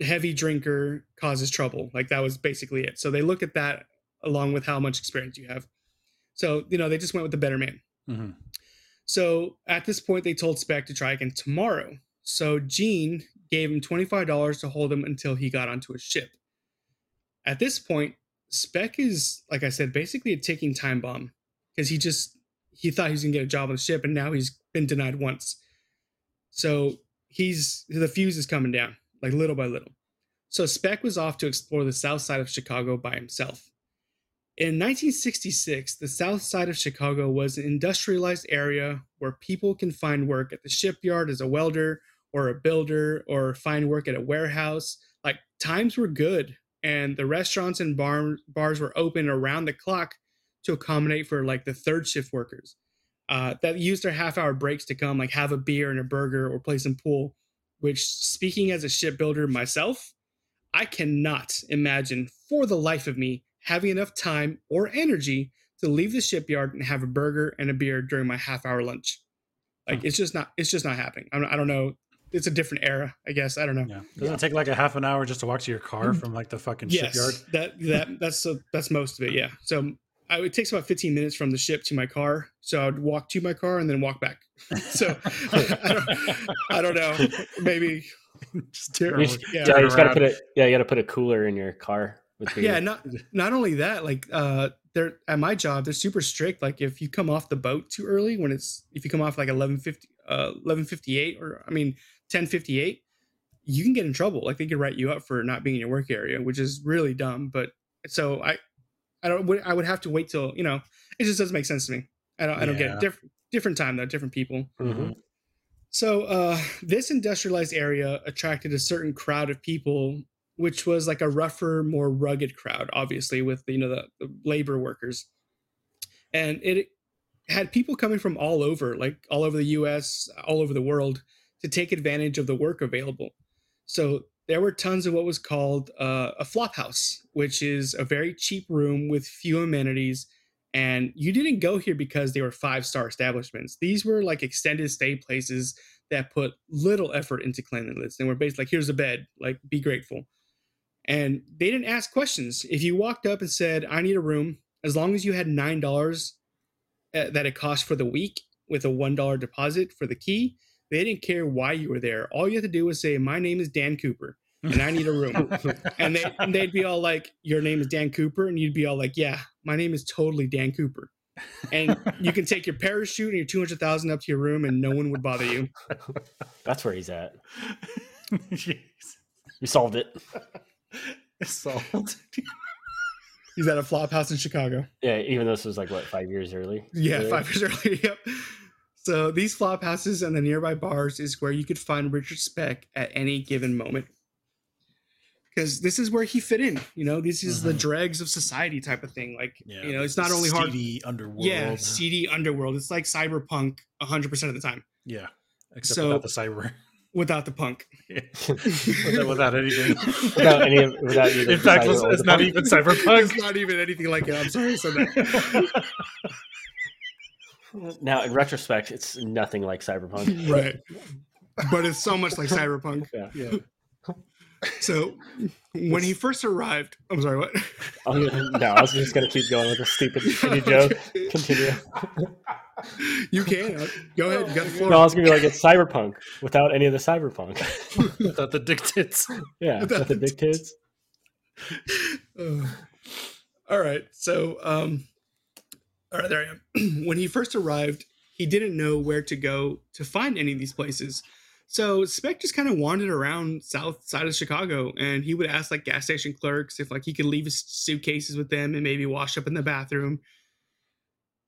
heavy drinker causes trouble. Like that was basically it. So they look at that along with how much experience you have. So, you know, they just went with the better man. Mhm. So at this point, they told Speck to try again tomorrow. So Gene gave him $25 to hold him until he got onto a ship. At this point, Speck is, like I said, basically a ticking time bomb because he just he thought he was gonna get a job on the ship, and now he's been denied once. So he's the fuse is coming down like little by little. So Speck was off to explore the south side of Chicago by himself. In 1966, the south side of Chicago was an industrialized area where people can find work at the shipyard as a welder or a builder or find work at a warehouse. Like times were good and the restaurants and bar- bars were open around the clock. to accommodate for like the third shift workers uh, that used their half hour breaks to come like have a beer and a burger or play some pool. Which, speaking as a shipbuilder myself, I cannot imagine for the life of me having enough time or energy to leave the shipyard and have a burger and a beer during my half hour lunch. Like hmm. it's just not it's just not happening. I don't, I don't know. It's a different era, I guess. I don't know. Yeah. Doesn't it take like a half an hour just to walk to your car hmm. from like the fucking Yes, shipyard? that that that's so that's most of it. Yeah. So I, it takes about 15 minutes from the ship to my car. So I'd walk to my car and then walk back. So I, don't, I don't know. Maybe Just There- turn You around. yeah. yeah, you just gotta around. put a yeah, you gotta put a cooler in your car with the yeah not not only that like uh they're at my job they're super strict like if you come off the boat too early when it's if you come off like 1150 uh 1158 or i mean 1058 you can get in trouble. Like they could write you up for not being in your work area which is really dumb but so i i don't would- i would have to wait till you know it just doesn't make sense to me. I don't i don't get it different different time though different people. Mhm. so uh, this industrialized area attracted a certain crowd of people, which was like a rougher, more rugged crowd, obviously with you know the, the labor workers, and it had people coming from all over, like all over the U.S., all over the world, to take advantage of the work available. So there were tons of what was called uh, a flop house, which is a very cheap room with few amenities. And you didn't go here because they were five star establishments. These were like extended stay places that put little effort into cleanliness. They were basically like, here's a bed, like, be grateful. And they didn't ask questions. If you walked up and said, I need a room, as long as you had $9 uh, that it cost for the week with a $1 deposit for the key, they didn't care why you were there. All you had to do was say, My name is Dan Cooper and I need a room. and, they, and they'd be all like, Your name is Dan Cooper. And you'd be all like, Yeah, my name is totally Dan Cooper. And you can take your parachute and your 200,000 up to your room and no one would bother you. That's where he's at. Jeez. We solved it. Solved. He's at a flop house in Chicago. Yeah, even though this was like what five years early. Yeah, Really? five years early. Yep. So these flop houses and the nearby bars is where you could find Richard Speck at any given moment. Because this is where he fit in. You know, this is the Mhm. dregs of society type of thing. Like, Yeah, you know, it's not only hard. Seedy underworld. Yeah, seedy underworld. It's like cyberpunk 100% of the time Yeah. Except So- without the cyber. without the punk. without, without anything. Without any of- without either In fact, cyber it's, it's not punk. even cyberpunk. It's not even anything like it. I'm sorry I said that. Now, in retrospect, it's nothing like Cyberpunk. right. But it's so much like cyberpunk. Yeah. yeah. So when he first arrived, I'm sorry, what? Oh, I'm no, I was just gonna keep going with a stupid shitty joke. Continue. You can. Uh, Go ahead. You got the floor. No, I was gonna be like it's Cyberpunk without any of the Cyberpunk. Without the dictates. Yeah, Without with the the- big kids. Uh, all right. So, um, all right, there I am. when he first arrived, he didn't know where to go to find any of these places. So Speck just kind of wandered around south side of Chicago, and he would ask like gas station clerks if like he could leave his suitcases with them and maybe wash up in the bathroom.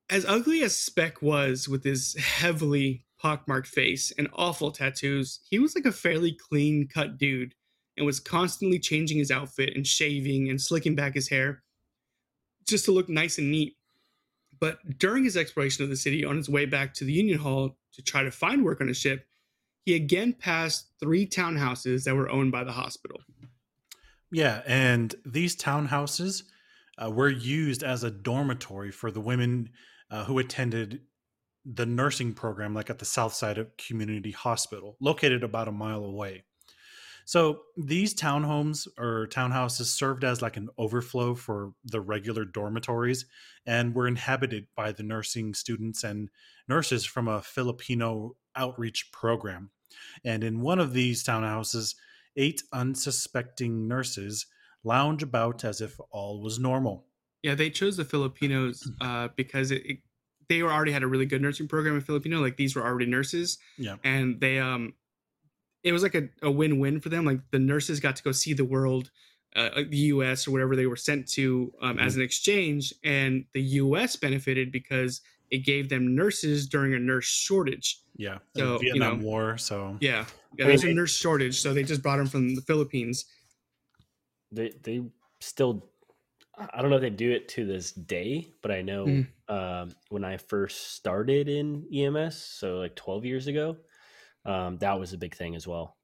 As ugly as Speck was with his heavily pockmarked face and awful tattoos, he was like a fairly clean cut dude and was constantly changing his outfit and shaving and slicking back his hair just to look nice and neat. But during his exploration of the city on his way back to the Union Hall to try to find work on a ship, he again passed three townhouses that were owned by the hospital. Yeah, and these townhouses uh, were used as a dormitory for the women uh, who attended the nursing program, like at the south side of Community Hospital, located about a mile away. So these townhomes or townhouses served as like an overflow for the regular dormitories and were inhabited by the nursing students and nurses from a Filipino outreach program. And in one of these townhouses, eight unsuspecting nurses lounge about as if all was normal. Yeah, they chose the Filipinos uh, because it, it, they were already had a really good nursing program in Filipino. Like these were already nurses, Yeah. and they um, it was like a, a win win for them. Like the nurses got to go see the world, uh, the U.S. or whatever they were sent to um, as an exchange, and the U.S. benefited because it gave them nurses during a nurse shortage. Yeah. So, the you Vietnam know, War. So Yeah, yeah, I there's mean, a nurse shortage, so they just brought them from the Philippines. They they still I don't know if they do it to this day, but I know Mm. um, when I first started in EMS, so like 12 years ago, um, that was a big thing as well.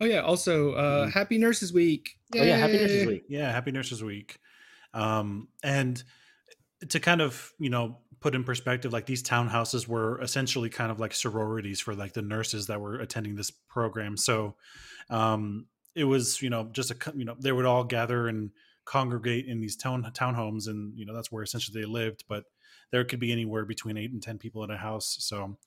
Oh yeah. Also, uh, Mhm. Happy Nurses Week. Oh yeah, Happy Nurses Week. Yeah, Happy Nurses Week. Um, and to kind of, you know, put in perspective, like these townhouses were essentially kind of like sororities for like the nurses that were attending this program. So um, it was, you know, just a, you know, they would all gather and congregate in these town townhomes, and you know that's where essentially they lived. But there could be anywhere between eight and ten people in a house. So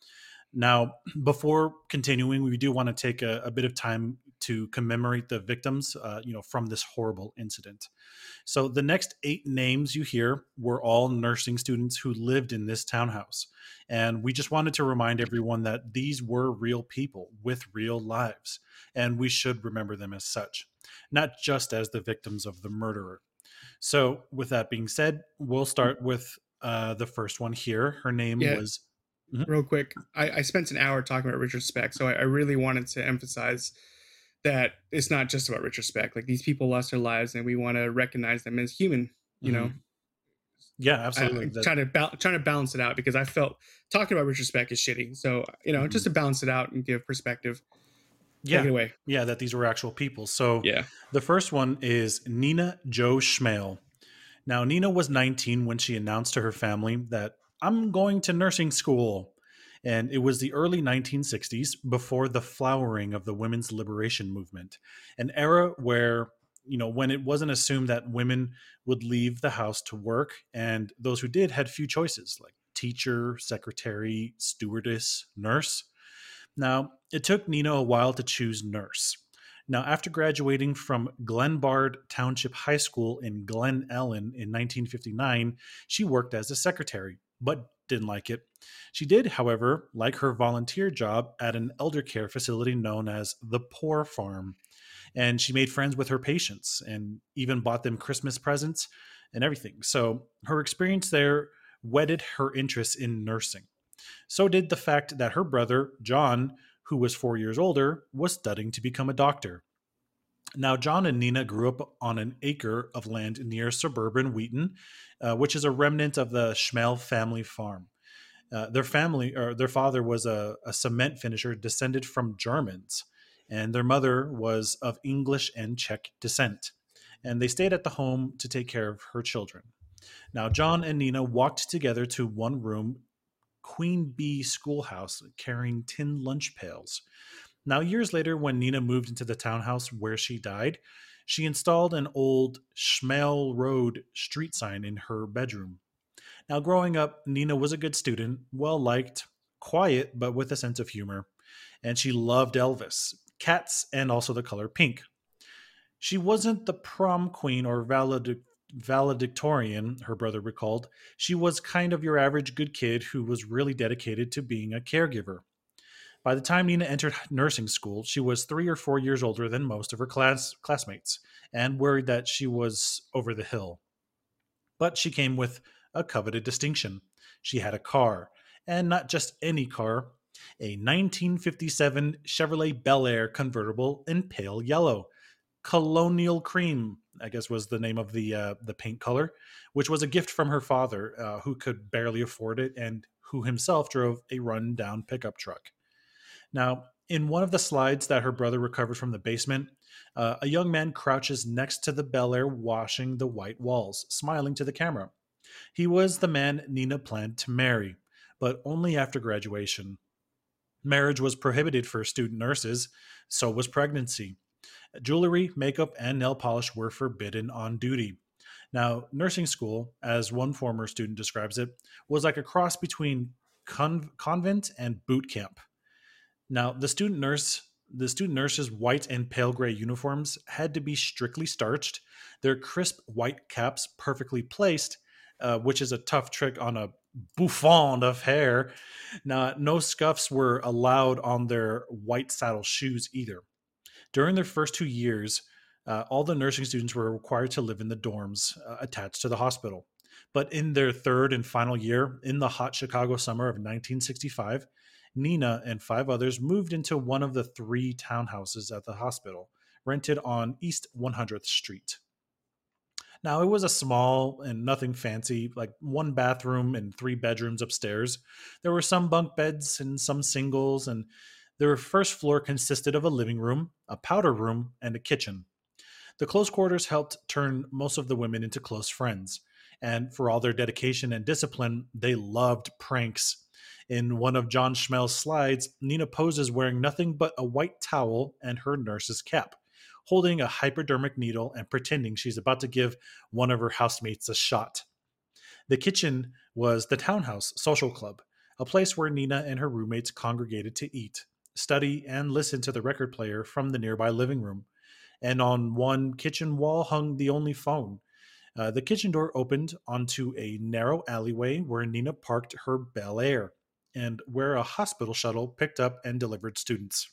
now, before continuing, we do want to take a, a bit of time to commemorate the victims, uh, you know, from this horrible incident. So the next eight names you hear were all nursing students who lived in this townhouse, and we just wanted to remind everyone that these were real people with real lives, and we should remember them as such, not just as the victims of the murderer. So, with that being said, we'll start with uh, the first one here. Her name Yeah. was mm-hmm. real quick I, I spent an hour talking about richard speck so I, I really wanted to emphasize that it's not just about richard speck like these people lost their lives and we want to recognize them as human you know mm-hmm. Yeah, I, absolutely. am That- trying to ba- trying to balance it out because i felt talking about richard speck is shitty so you know mm-hmm. just to balance it out and give perspective yeah, take it away yeah, that these were actual people. So yeah the first one is Nina Jo Schmale. Now, Nina was 19 when she announced to her family that I'm going to nursing school. And it was the early 1960s before the flowering of the women's liberation movement, an era where, you know, when it wasn't assumed that women would leave the house to work, and those who did had few choices like teacher, secretary, stewardess, nurse. Now, it took Nina a while to choose nurse. Now, after graduating from Glenbard Township High School in Glen Ellyn in 1959, she worked as a secretary, but didn't like it. She did, however, like her volunteer job at an elder care facility known as the Poor Farm. And she made friends with her patients and even bought them Christmas presents and everything. So her experience there whetted her interest in nursing. So did the fact that her brother, John, who was four years older, was studying to become a doctor. Now, John and Nina grew up on an acre of land near suburban Wheaton, uh, which is a remnant of the Schmale family farm. Uh, their family, or their father, was a, a cement finisher descended from Germans, and their mother was of English and Czech descent. And they stayed at the home to take care of her children. Now, John and Nina walked together to one room Queen Bee schoolhouse carrying tin lunch pails. Now, years later, when Nina moved into the townhouse where she died, she installed an old Schmale Road street sign in her bedroom. Now, growing up, Nina was a good student, well liked, quiet, but with a sense of humor. And she loved Elvis, cats, and also the color pink. She wasn't the prom queen or valedic- valedictorian, her brother recalled. She was kind of your average good kid who was really dedicated to being a caregiver. By the time Nina entered nursing school, she was three or four years older than most of her class classmates, and worried that she was over the hill. But she came with a coveted distinction. She had a car, and not just any car, a 1957 Chevrolet Bel Air convertible in pale yellow. Colonial Cream, I guess was the name of the uh, the paint color, which was a gift from her father, uh, who could barely afford it and who himself drove a run-down pickup truck. Now, in one of the slides that her brother recovered from the basement, uh, a young man crouches next to the Bel Air, washing the white walls, smiling to the camera. He was the man Nina planned to marry, but only after graduation. Marriage was prohibited for student nurses, so was pregnancy. Jewelry, makeup, and nail polish were forbidden on duty. Now, nursing school, as one former student describes it, was like a cross between con- convent and boot camp. Now, the student nurse, the student nurses' white and pale gray uniforms had to be strictly starched, their crisp white caps perfectly placed, uh, which is a tough trick on a bouffant of hair. Now, no scuffs were allowed on their white saddle shoes either. During their first two years, uh, all the nursing students were required to live in the dorms uh, attached to the hospital. But in their third and final year, in the hot Chicago summer of 1965, Nina and five others moved into one of the three townhouses at the hospital, rented on East 100th Street. Now, it was a small and nothing fancy, like one bathroom and three bedrooms upstairs. There were some bunk beds and some singles, and their first floor consisted of a living room, a powder room, and a kitchen. The close quarters helped turn most of the women into close friends, and for all their dedication and discipline, they loved pranks. In one of John Schmale's slides, Nina poses wearing nothing but a white towel and her nurse's cap holding a hypodermic needle and pretending she's about to give one of her housemates a shot. The kitchen was the townhouse social club, a place where Nina and her roommates congregated to eat, study, and listen to the record player from the nearby living room. And on one kitchen wall hung the only phone. Uh, the kitchen door opened onto a narrow alleyway where Nina parked her Bel Air and where a hospital shuttle picked up and delivered students.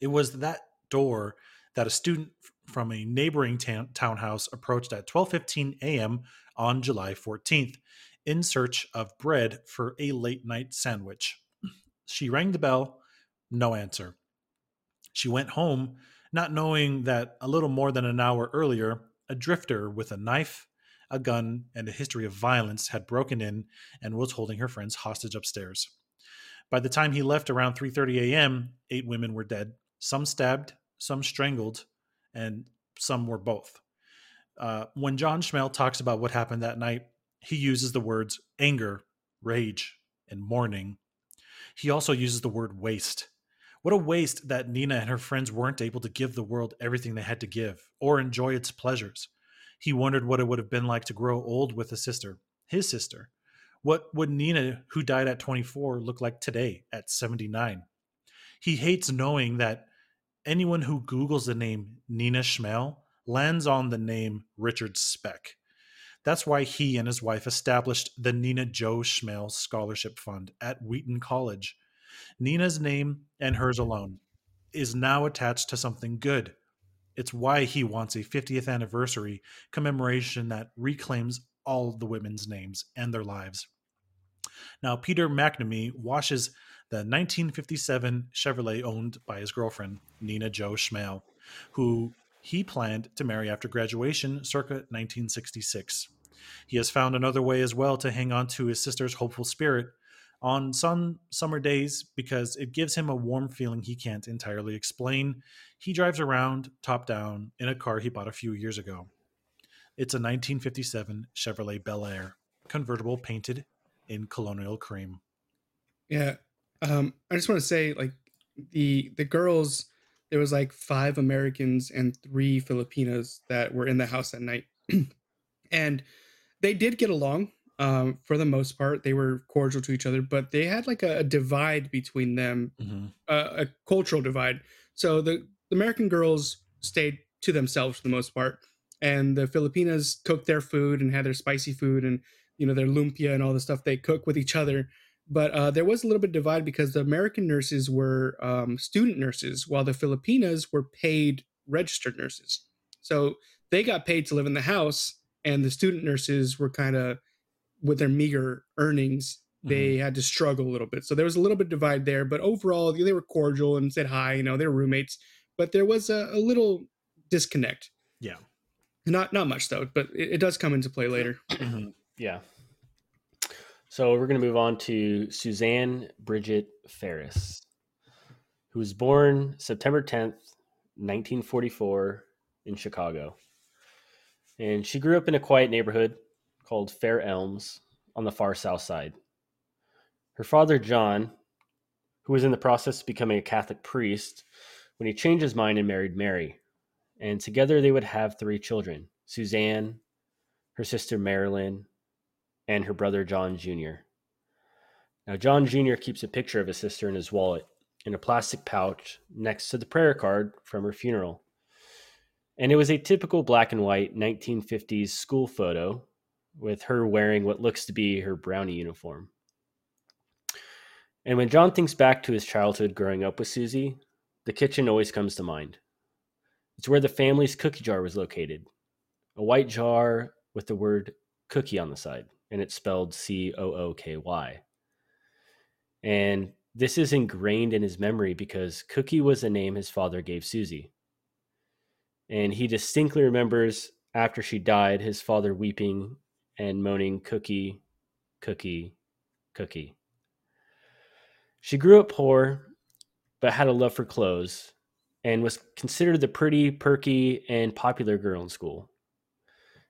It was that door that a student from a neighboring townhouse approached at 12:15 a.m. on July 14th in search of bread for a late night sandwich. She rang the bell, no answer. She went home, not knowing that a little more than an hour earlier, a drifter with a knife, a gun, and a history of violence had broken in and was holding her friends hostage upstairs. By the time he left around 3:30 a.m., eight women were dead, some stabbed, some strangled, and some were both. Uh, when Jon Schmale talks about what happened that night, he uses the words anger, rage, and mourning. He also uses the word waste. What a waste that Nina and her friends weren't able to give the world everything they had to give or enjoy its pleasures. He wondered what it would have been like to grow old with a sister, his sister. What would Nina, who died at 24, look like today at 79? He hates knowing that anyone who Googles the name Nina Schmale lands on the name Richard Speck. That's why he and his wife established the Nina Jo Schmale Scholarship Fund at Wheaton College. Nina's name and hers alone is now attached to something good. It's why he wants a 50th anniversary commemoration that reclaims all the women's names and their lives. Now, Peter McNamee washes the 1957 Chevrolet owned by his girlfriend, Nina Jo Schmale, who he planned to marry after graduation circa 1966. He has found another way as well to hang on to his sister's hopeful spirit on some summer days because it gives him a warm feeling he can't entirely explain. He drives around top down in a car he bought a few years ago. It's a 1957 Chevrolet Bel Air, convertible painted in colonial cream. Yeah, um, I just want to say, like the the girls, there was like five Americans and three Filipinos that were in the house that night, and they did get along um, for the most part. They were cordial to each other, but they had like a, a divide between them, mm-hmm. uh, a cultural divide. So the, the American girls stayed to themselves for the most part, and the Filipinas cooked their food and had their spicy food and you know their lumpia and all the stuff they cook with each other but uh, there was a little bit of divide because the American nurses were um, student nurses, while the Filipinas were paid registered nurses. So they got paid to live in the house, and the student nurses were kind of with their meager earnings. They mm-hmm. had to struggle a little bit. So there was a little bit divide there, but overall they were cordial and said hi. You know, they were roommates, but there was a, a little disconnect. Yeah, not not much though, but it, it does come into play later. Mm-hmm. Yeah. So we're going to move on to Suzanne Bridget Farris, who was born September 10th, 1944, in Chicago. And she grew up in a quiet neighborhood called Fair Elms on the far south side. Her father, John, who was in the process of becoming a Catholic priest, when he changed his mind and married Mary. And together they would have three children Suzanne, her sister Marilyn, and her brother John Jr. Now, John Jr. keeps a picture of his sister in his wallet in a plastic pouch next to the prayer card from her funeral. And it was a typical black and white 1950s school photo with her wearing what looks to be her brownie uniform. And when John thinks back to his childhood growing up with Susie, the kitchen always comes to mind. It's where the family's cookie jar was located a white jar with the word cookie on the side and it's spelled C O O K Y. And this is ingrained in his memory because Cookie was the name his father gave Susie. And he distinctly remembers after she died, his father weeping and moaning, Cookie, Cookie, Cookie. She grew up poor, but had a love for clothes and was considered the pretty, perky, and popular girl in school.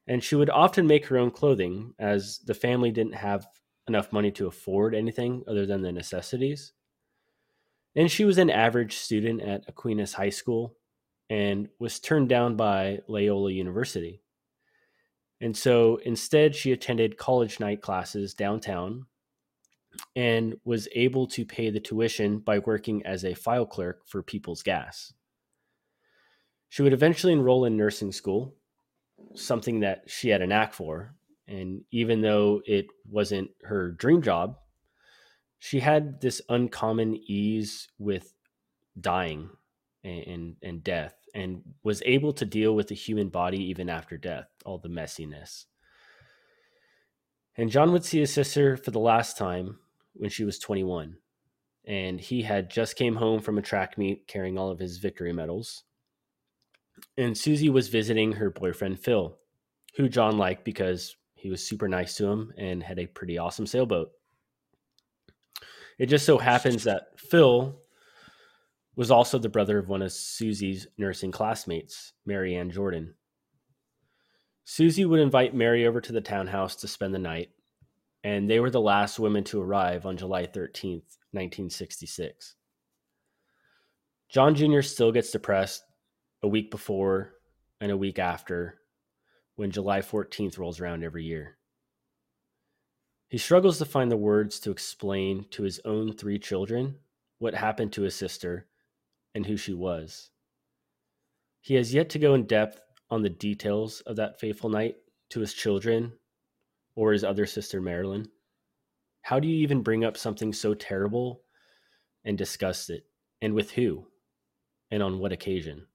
And she would often make her own clothing, as the family didn't have enough money to afford anything other than the necessities. And she was an average student at Aquinas High School and was turned down by Loyola University. And so instead, she attended college night classes downtown and was able to pay the tuition by working as a file clerk for People's Gas. She would eventually enroll in nursing school, something that she had a knack for. And even though it wasn't her dream job, she had this uncommon ease with dying and, and, and death and was able to deal with the human body even after death, all the messiness. And John would see his sister for the last time when she was 21. And he had just came home from a track meet carrying all of his victory medals. And Susie was visiting her boyfriend Phil, who John liked because he was super nice to him and had a pretty awesome sailboat. It just so happens that Phil was also the brother of one of Susie's nursing classmates, Mary Ann Jordan. Susie would invite Mary over to the townhouse to spend the night, and they were the last women to arrive on July 13th, 1966. John Jr. still gets depressed a week before and a week after when July 14th rolls around every year. He struggles to find the words to explain to his own three children what happened to his sister and who she was. He has yet to go in depth on the details of that fateful night to his children or his other sister, Marilyn. How do you even bring up something so terrible and discuss it? And with who? And on what occasion?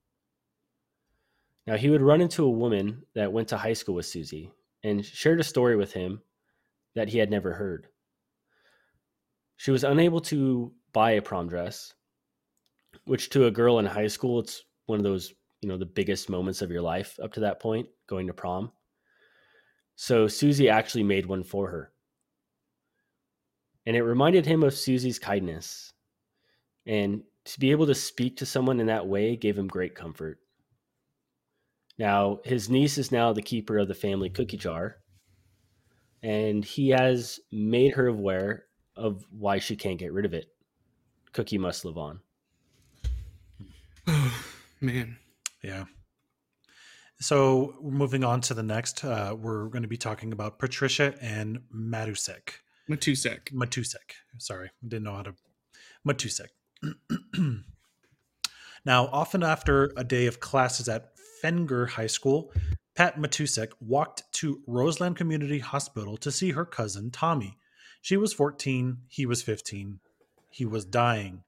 Now, he would run into a woman that went to high school with Susie and shared a story with him that he had never heard. She was unable to buy a prom dress, which to a girl in high school, it's one of those, you know, the biggest moments of your life up to that point, going to prom. So Susie actually made one for her. And it reminded him of Susie's kindness. And to be able to speak to someone in that way gave him great comfort. Now, his niece is now the keeper of the family cookie jar, and he has made her aware of why she can't get rid of it. Cookie must live on. Oh, man. Yeah. So moving on to the next, uh, we're going to be talking about Patricia Ann Matusek. Matusek. Matusek. Sorry, I didn't know how to. Matusek. now, often after a day of classes at Fenger High School, Pat Matusek walked to Roseland Community Hospital to see her cousin Tommy. She was 14, he was 15. He was dying.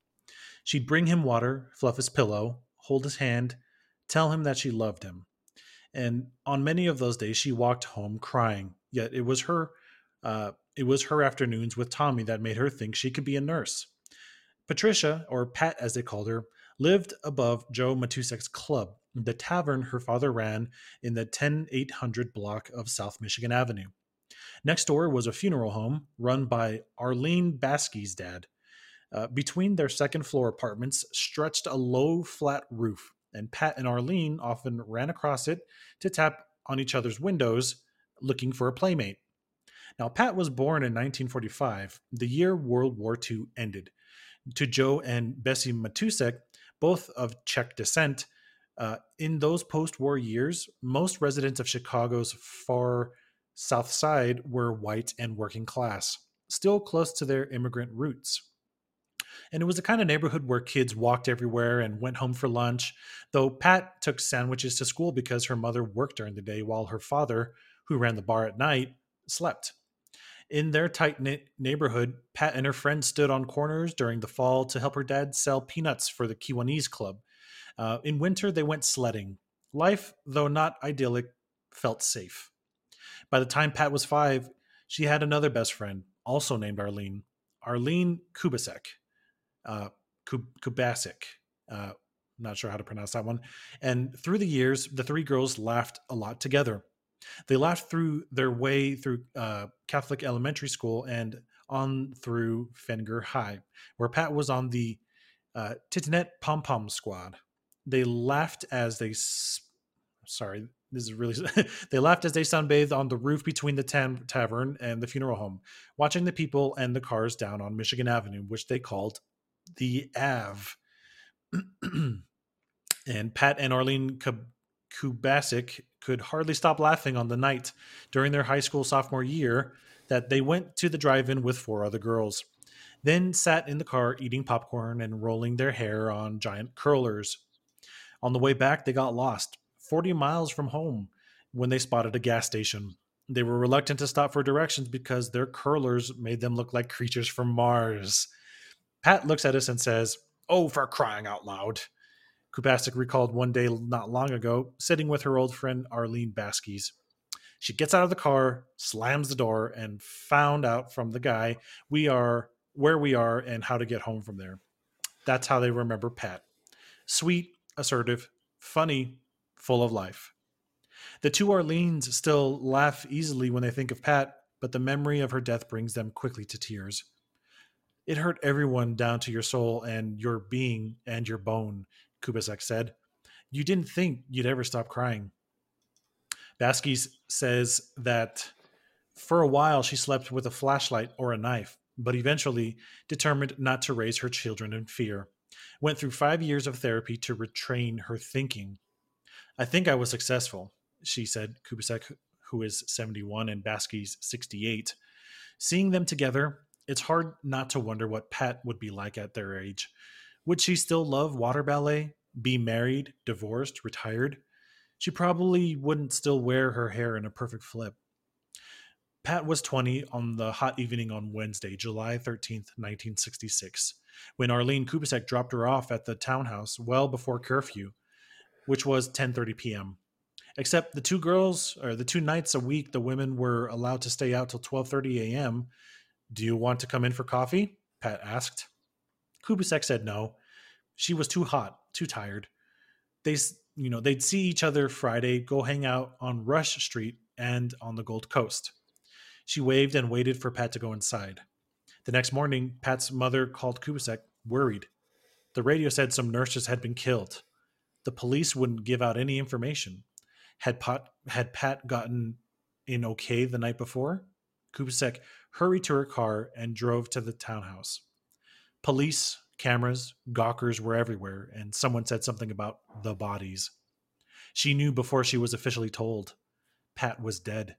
She'd bring him water, fluff his pillow, hold his hand, tell him that she loved him. And on many of those days, she walked home crying. Yet it was her, uh, it was her afternoons with Tommy that made her think she could be a nurse. Patricia, or Pat as they called her, lived above Joe Matusek's club, the tavern her father ran in the 10800 block of South Michigan Avenue. Next door was a funeral home run by Arlene Baskey's dad. Uh, between their second floor apartments stretched a low, flat roof, and Pat and Arlene often ran across it to tap on each other's windows looking for a playmate. Now, Pat was born in 1945, the year World War II ended. To Joe and Bessie Matusek, both of Czech descent, uh, in those post war years, most residents of Chicago's far south side were white and working class, still close to their immigrant roots. And it was the kind of neighborhood where kids walked everywhere and went home for lunch, though Pat took sandwiches to school because her mother worked during the day while her father, who ran the bar at night, slept. In their tight knit neighborhood, Pat and her friends stood on corners during the fall to help her dad sell peanuts for the Kiwanis Club. Uh, in winter, they went sledding. Life, though not idyllic, felt safe. By the time Pat was five, she had another best friend, also named Arlene, Arlene Kubasek uh, Kubasik. Uh, Not sure how to pronounce that one. And through the years, the three girls laughed a lot together. They laughed through their way through uh, Catholic elementary school and on through Fenger High, where Pat was on the uh, Titinette Pom Pom squad. They laughed as they, sorry, this is really, they laughed as they sunbathed on the roof between the tam- tavern and the funeral home, watching the people and the cars down on Michigan Avenue, which they called the Ave. and Pat and Arlene Kubasik could hardly stop laughing on the night during their high school sophomore year that they went to the drive in with four other girls, then sat in the car eating popcorn and rolling their hair on giant curlers. On the way back, they got lost, 40 miles from home, when they spotted a gas station. They were reluctant to stop for directions because their curlers made them look like creatures from Mars. Pat looks at us and says, Oh, for crying out loud. Kubasik recalled one day not long ago, sitting with her old friend Arlene Baskies. She gets out of the car, slams the door, and found out from the guy we are where we are and how to get home from there. That's how they remember Pat. Sweet, assertive, funny, full of life. The two Arlenes still laugh easily when they think of Pat, but the memory of her death brings them quickly to tears. It hurt everyone down to your soul and your being and your bone, Kubasek said. You didn't think you'd ever stop crying. Baskies says that for a while she slept with a flashlight or a knife, but eventually determined not to raise her children in fear. Went through five years of therapy to retrain her thinking. I think I was successful, she said, Kubasek, who is 71 and Baskies 68. Seeing them together, it's hard not to wonder what Pat would be like at their age. Would she still love water ballet, be married, divorced, retired? She probably wouldn't still wear her hair in a perfect flip. Pat was 20 on the hot evening on Wednesday, July 13th, 1966, when Arlene Kubasek dropped her off at the townhouse well before curfew, which was 10:30 p.m. Except the two girls, or the two nights a week, the women were allowed to stay out till 12:30 a.m. Do you want to come in for coffee? Pat asked. Kubasek said no. She was too hot, too tired. They, you know, they'd see each other Friday, go hang out on Rush Street and on the Gold Coast. She waved and waited for Pat to go inside. The next morning, Pat's mother called Kubasek, worried. The radio said some nurses had been killed. The police wouldn't give out any information. Had Pat, had Pat gotten in okay the night before? Kubasek hurried to her car and drove to the townhouse. Police, cameras, gawkers were everywhere, and someone said something about the bodies. She knew before she was officially told. Pat was dead.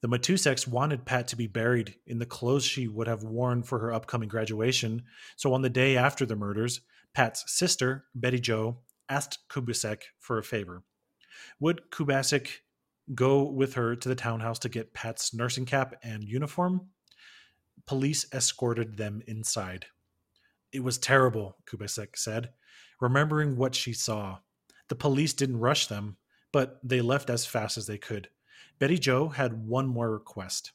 The Matuseks wanted Pat to be buried in the clothes she would have worn for her upcoming graduation, so on the day after the murders, Pat's sister, Betty Jo, asked Kubasek for a favor. Would Kubasek go with her to the townhouse to get Pat's nursing cap and uniform. Police escorted them inside. It was terrible, Kubasek said, remembering what she saw. The police didn't rush them, but they left as fast as they could. Betty Jo had one more request.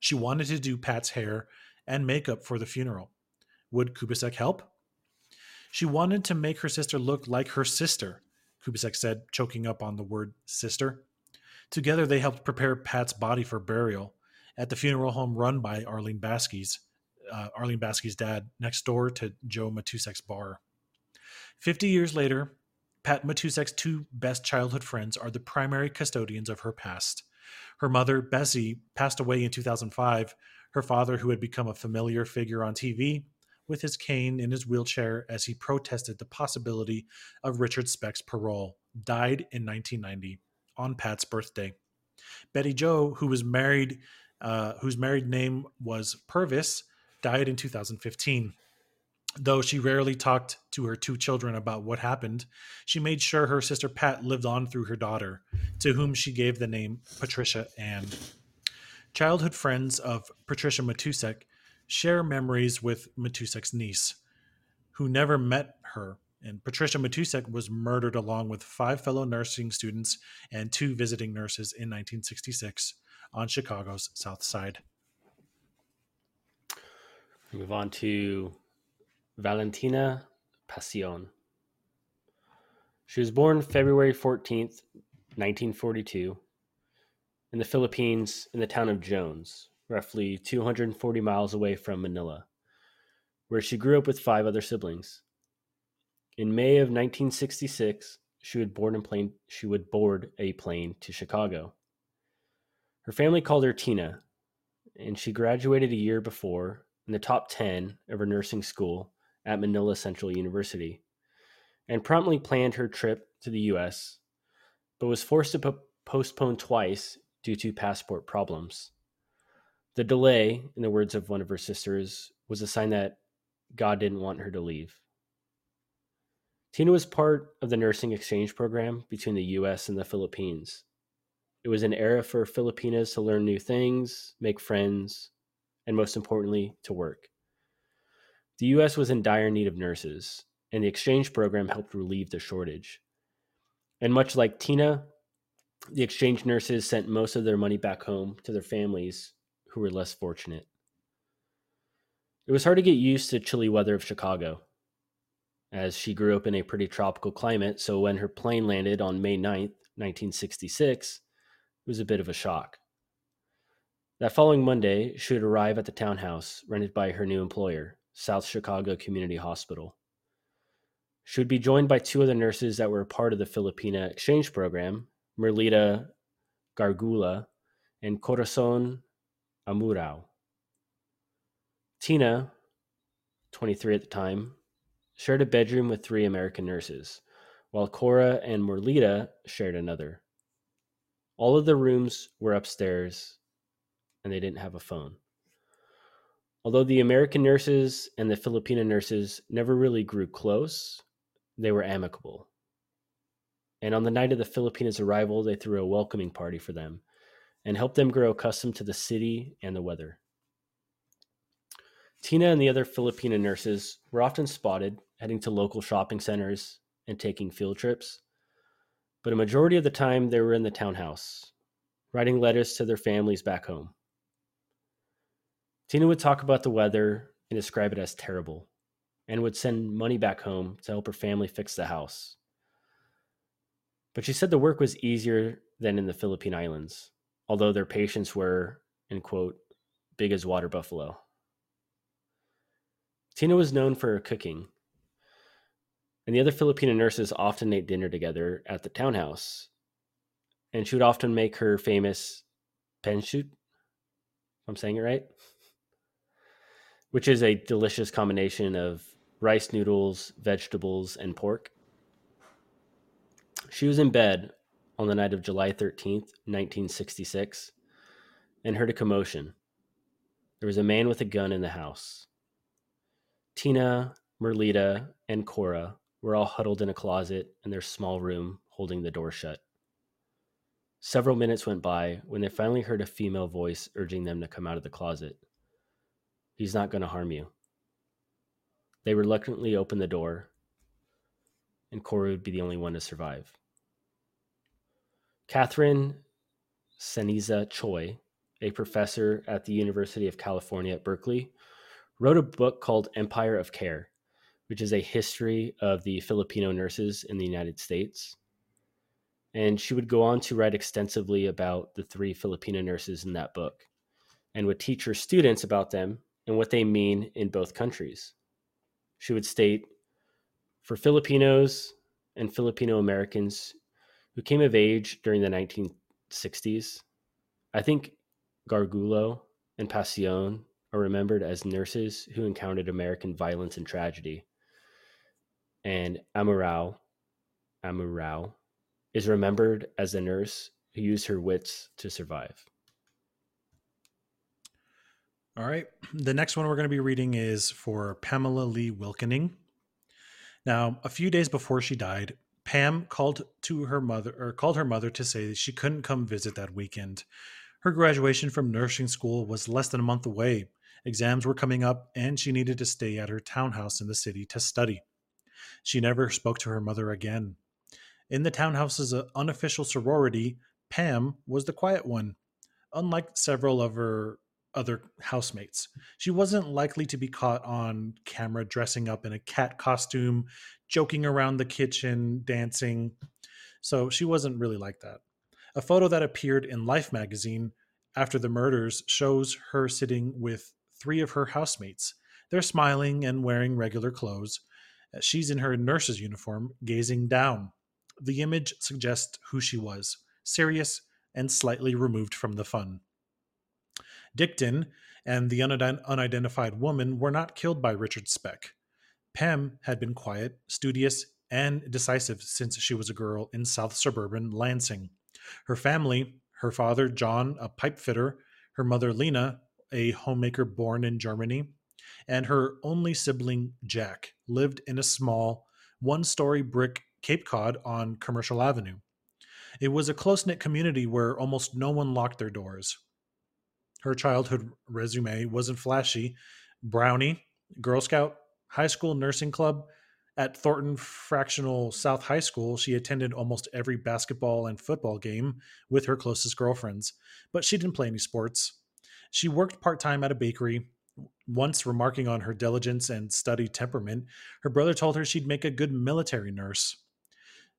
She wanted to do Pat's hair and makeup for the funeral. Would Kubasek help? She wanted to make her sister look like her sister, Kubasek said, choking up on the word sister. Together, they helped prepare Pat's body for burial at the funeral home run by Arlene Baskies, uh, Arlene Baskies' dad, next door to Joe Matusek's bar. Fifty years later, Pat Matusek's two best childhood friends are the primary custodians of her past. Her mother, Bessie, passed away in 2005. Her father, who had become a familiar figure on TV, with his cane in his wheelchair as he protested the possibility of Richard Speck's parole, died in 1990 on Pat's birthday. Betty Jo, who was married, uh, whose married name was Purvis, died in 2015. Though she rarely talked to her two children about what happened, she made sure her sister Pat lived on through her daughter, to whom she gave the name Patricia Ann. Childhood friends of Patricia Matusek share memories with Matusek's niece, who never met her and Patricia Matusek was murdered along with five fellow nursing students and two visiting nurses in 1966 on Chicago's South Side. Move on to Valentina Pasion. She was born February 14th, 1942, in the Philippines in the town of Jones, roughly 240 miles away from Manila, where she grew up with five other siblings. In May of 1966, she would board, plane, she would board a plane to Chicago. Her family called her Tina, and she graduated a year before in the top 10 of her nursing school at Manila Central University and promptly planned her trip to the US, but was forced to po- postpone twice due to passport problems. The delay, in the words of one of her sisters, was a sign that God didn't want her to leave. Tina was part of the nursing exchange program between the US and the Philippines. It was an era for Filipinas to learn new things, make friends, and most importantly, to work. The US was in dire need of nurses, and the exchange program helped relieve the shortage. And much like Tina, the exchange nurses sent most of their money back home to their families who were less fortunate. It was hard to get used to chilly weather of Chicago, as she grew up in a pretty tropical climate, so when her plane landed on May 9th, 1966, it was a bit of a shock. That following Monday, she would arrive at the townhouse rented by her new employer, South Chicago Community Hospital. She would be joined by two other nurses that were part of the Filipina exchange program, Merlita Gargullo and Corazon Amurao. Tina, 23 at the time, shared a bedroom with three American nurses, while Cora and Merlita shared another. All of the rooms were upstairs, and they didn't have a phone. Although the American nurses and the Filipino nurses never really grew close, they were amicable. And on the night of the Filipinas' arrival, they threw a welcoming party for them and helped them grow accustomed to the city and the weather. Tina and the other Filipino nurses were often spotted heading to local shopping centers and taking field trips, but a majority of the time they were in the townhouse, writing letters to their families back home. Tina would talk about the weather and describe it as terrible and would send money back home to help her family fix the house. But she said the work was easier than in the Philippine Islands, although their patients were, in quote, big as water buffalo. Tina was known for her cooking, and the other Filipino nurses often ate dinner together at the townhouse. And she would often make her famous pancit. I'm saying it right? Which is a delicious combination of rice noodles, vegetables, and pork. She was in bed on the night of July 13th, 1966, and heard a commotion. There was a man with a gun in the house. Tina, Merlita, and Cora were all huddled in a closet in their small room, holding the door shut. Several minutes went by when they finally heard a female voice urging them to come out of the closet. He's not going to harm you. They reluctantly opened the door, and Cora would be the only one to survive. Catherine Ceniza Choy, a professor at the University of California at Berkeley, wrote a book called Empire of Care, which is a history of the Filipino nurses in the United States. And she would go on to write extensively about the three Filipino nurses in that book and would teach her students about them and what they mean in both countries she would state for Filipinos and Filipino Americans who came of age during the 1960s, I think Gargullo and Pasion are remembered as nurses who encountered American violence and tragedy. And Amurao, Amurao is remembered as a nurse who used her wits to survive. All right. The next one we're going to be reading is for Pamela Lee Wilkening. Now, a few days before she died, Pam called to her mother or called her mother to say that she couldn't come visit that weekend. Her graduation from nursing school was less than a month away. Exams were coming up and she needed to stay at her townhouse in the city to study. She never spoke to her mother again. In the townhouse's uh, unofficial sorority, Pam was the quiet one. Unlike several of her other housemates. She wasn't likely to be caught on camera dressing up in a cat costume, joking around the kitchen, dancing. So she wasn't really like that. A photo that appeared in Life magazine after the murders shows her sitting with three of her housemates. They're smiling and wearing regular clothes. Uh, she's in her nurse's uniform, gazing down. The image suggests who she was serious and slightly removed from the fun. Dickton and the unidentified woman were not killed by Richard Speck. Pam had been quiet, studious, and decisive since she was a girl in south suburban Lansing. Her family, her father, John, a pipe fitter, her mother, Lena, a homemaker born in Germany, and her only sibling, Jack, lived in a small, one story brick Cape Cod on Commercial Avenue. It was a close knit community where almost no one locked their doors. Her childhood resume wasn't flashy. Brownie, Girl Scout, high school nursing club. At Thornton Fractional South High School, she attended almost every basketball and football game with her closest girlfriends, but she didn't play any sports. She worked part time at a bakery. Once remarking on her diligence and study temperament, her brother told her she'd make a good military nurse.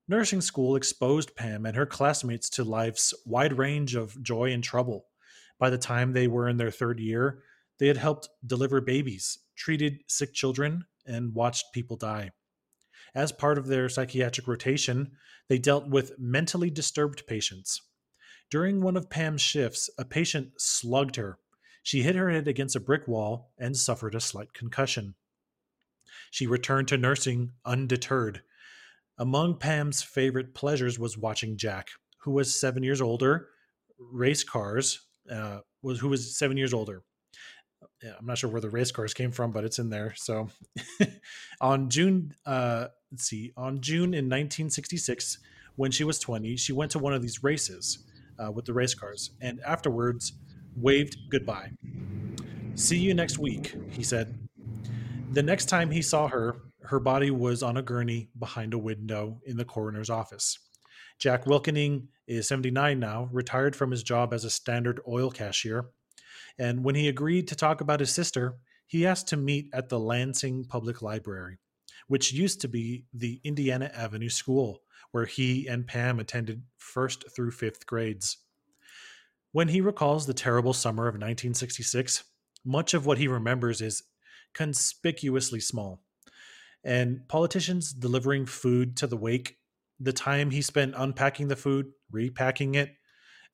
Nursing school exposed Pam and her classmates to life's wide range of joy and trouble. By the time they were in their third year, they had helped deliver babies, treated sick children, and watched people die. As part of their psychiatric rotation, they dealt with mentally disturbed patients. During one of Pam's shifts, a patient slugged her. She hit her head against a brick wall and suffered a slight concussion. She returned to nursing undeterred, among Pam's favorite pleasures was watching Jack, who was seven years older, race cars, uh, was who was seven years older. I'm not sure where the race cars came from, but it's in there. So, on June, uh, let's see, on June in 1966, when she was 20, she went to one of these races uh, with the race cars, and afterwards waved goodbye. See you next week, he said. The next time he saw her, her body was on a gurney behind a window in the coroner's office. Jack Wilkening is 79 now, retired from his job as a standard oil cashier. And when he agreed to talk about his sister, he asked to meet at the Lansing Public Library, which used to be the Indiana Avenue School, where he and Pam attended first through fifth grades. When he recalls the terrible summer of 1966, much of what he remembers is conspicuously small and politicians delivering food to the wake, the time he spent unpacking the food, repacking it,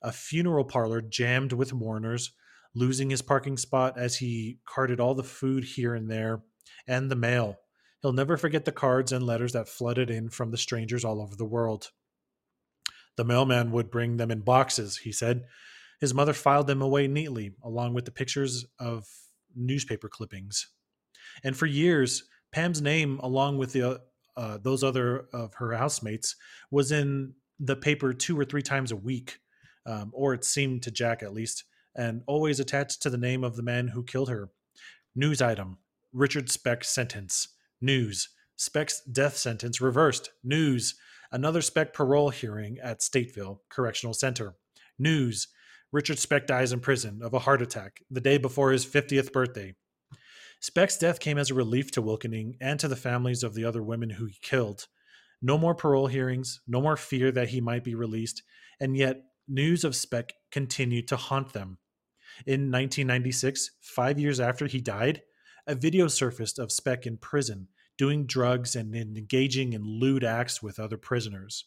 a funeral parlor jammed with mourners, losing his parking spot as he carted all the food here and there, and the mail. He'll never forget the cards and letters that flooded in from the strangers all over the world. The mailman would bring them in boxes, he said. His mother filed them away neatly, along with the pictures of newspaper clippings. And for years, Pam's name, along with the uh, those other of her housemates, was in the paper two or three times a week, um, or it seemed to Jack at least, and always attached to the name of the man who killed her. News item: Richard Speck sentence. News: Speck's death sentence reversed. News: Another Speck parole hearing at Stateville Correctional Center. News: Richard Speck dies in prison of a heart attack the day before his 50th birthday. Speck's death came as a relief to Wilkening and to the families of the other women who he killed. No more parole hearings, no more fear that he might be released, and yet news of Speck continued to haunt them. In 1996, five years after he died, a video surfaced of Speck in prison, doing drugs and engaging in lewd acts with other prisoners.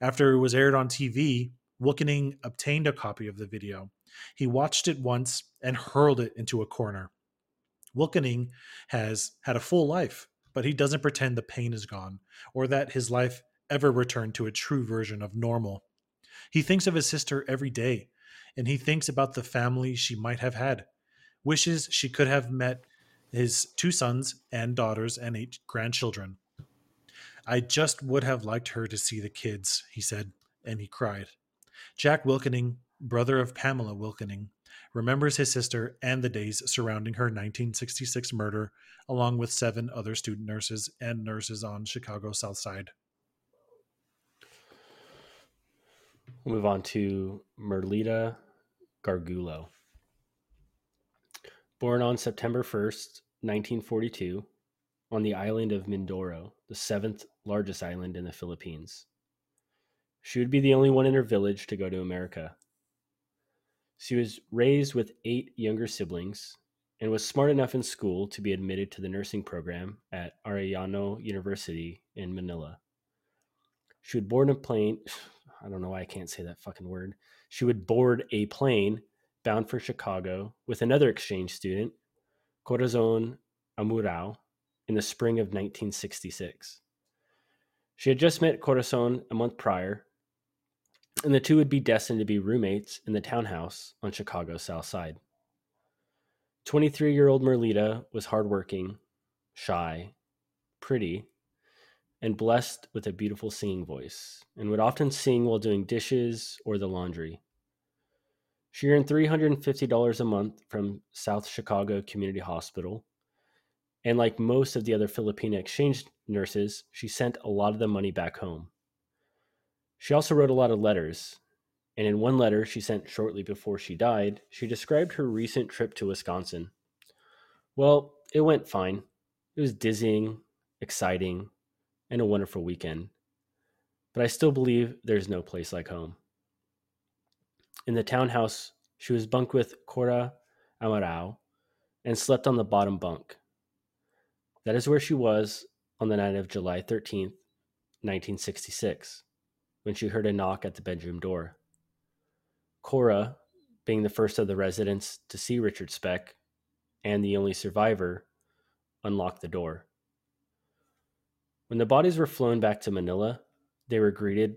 After it was aired on TV, Wilkening obtained a copy of the video. He watched it once and hurled it into a corner. Wilkening has had a full life, but he doesn't pretend the pain is gone or that his life ever returned to a true version of normal. He thinks of his sister every day, and he thinks about the family she might have had, wishes she could have met his two sons and daughters and eight grandchildren. I just would have liked her to see the kids, he said, and he cried. Jack Wilkening, brother of Pamela Wilkening, remembers his sister and the days surrounding her 1966 murder, along with seven other student nurses and nurses on Chicago South Side. We'll move on to Merlita Gargullo. Born on September 1st, 1942, on the island of Mindoro, the seventh largest island in the Philippines. She would be the only one in her village to go to America. She was raised with eight younger siblings and was smart enough in school to be admitted to the nursing program at Arellano University in Manila. She would board a plane. I don't know why I can't say that fucking word. She would board a plane bound for Chicago with another exchange student, Corazon Amurao, in the spring of 1966. She had just met Corazon a month prior, and the two would be destined to be roommates in the townhouse on Chicago's South Side. 23 year old Merlita was hardworking, shy, pretty, and blessed with a beautiful singing voice, and would often sing while doing dishes or the laundry. She earned $350 a month from South Chicago Community Hospital. And like most of the other Filipina exchange nurses, she sent a lot of the money back home. She also wrote a lot of letters, and in one letter she sent shortly before she died, she described her recent trip to Wisconsin. Well, it went fine. It was dizzying, exciting, and a wonderful weekend. But I still believe there's no place like home. In the townhouse, she was bunked with Cora Amurao and slept on the bottom bunk. That is where she was on the night of July 13th, 1966, when she heard a knock at the bedroom door. Cora, being the first of the residents to see Richard Speck and the only survivor, unlocked the door. When the bodies were flown back to Manila, they were greeted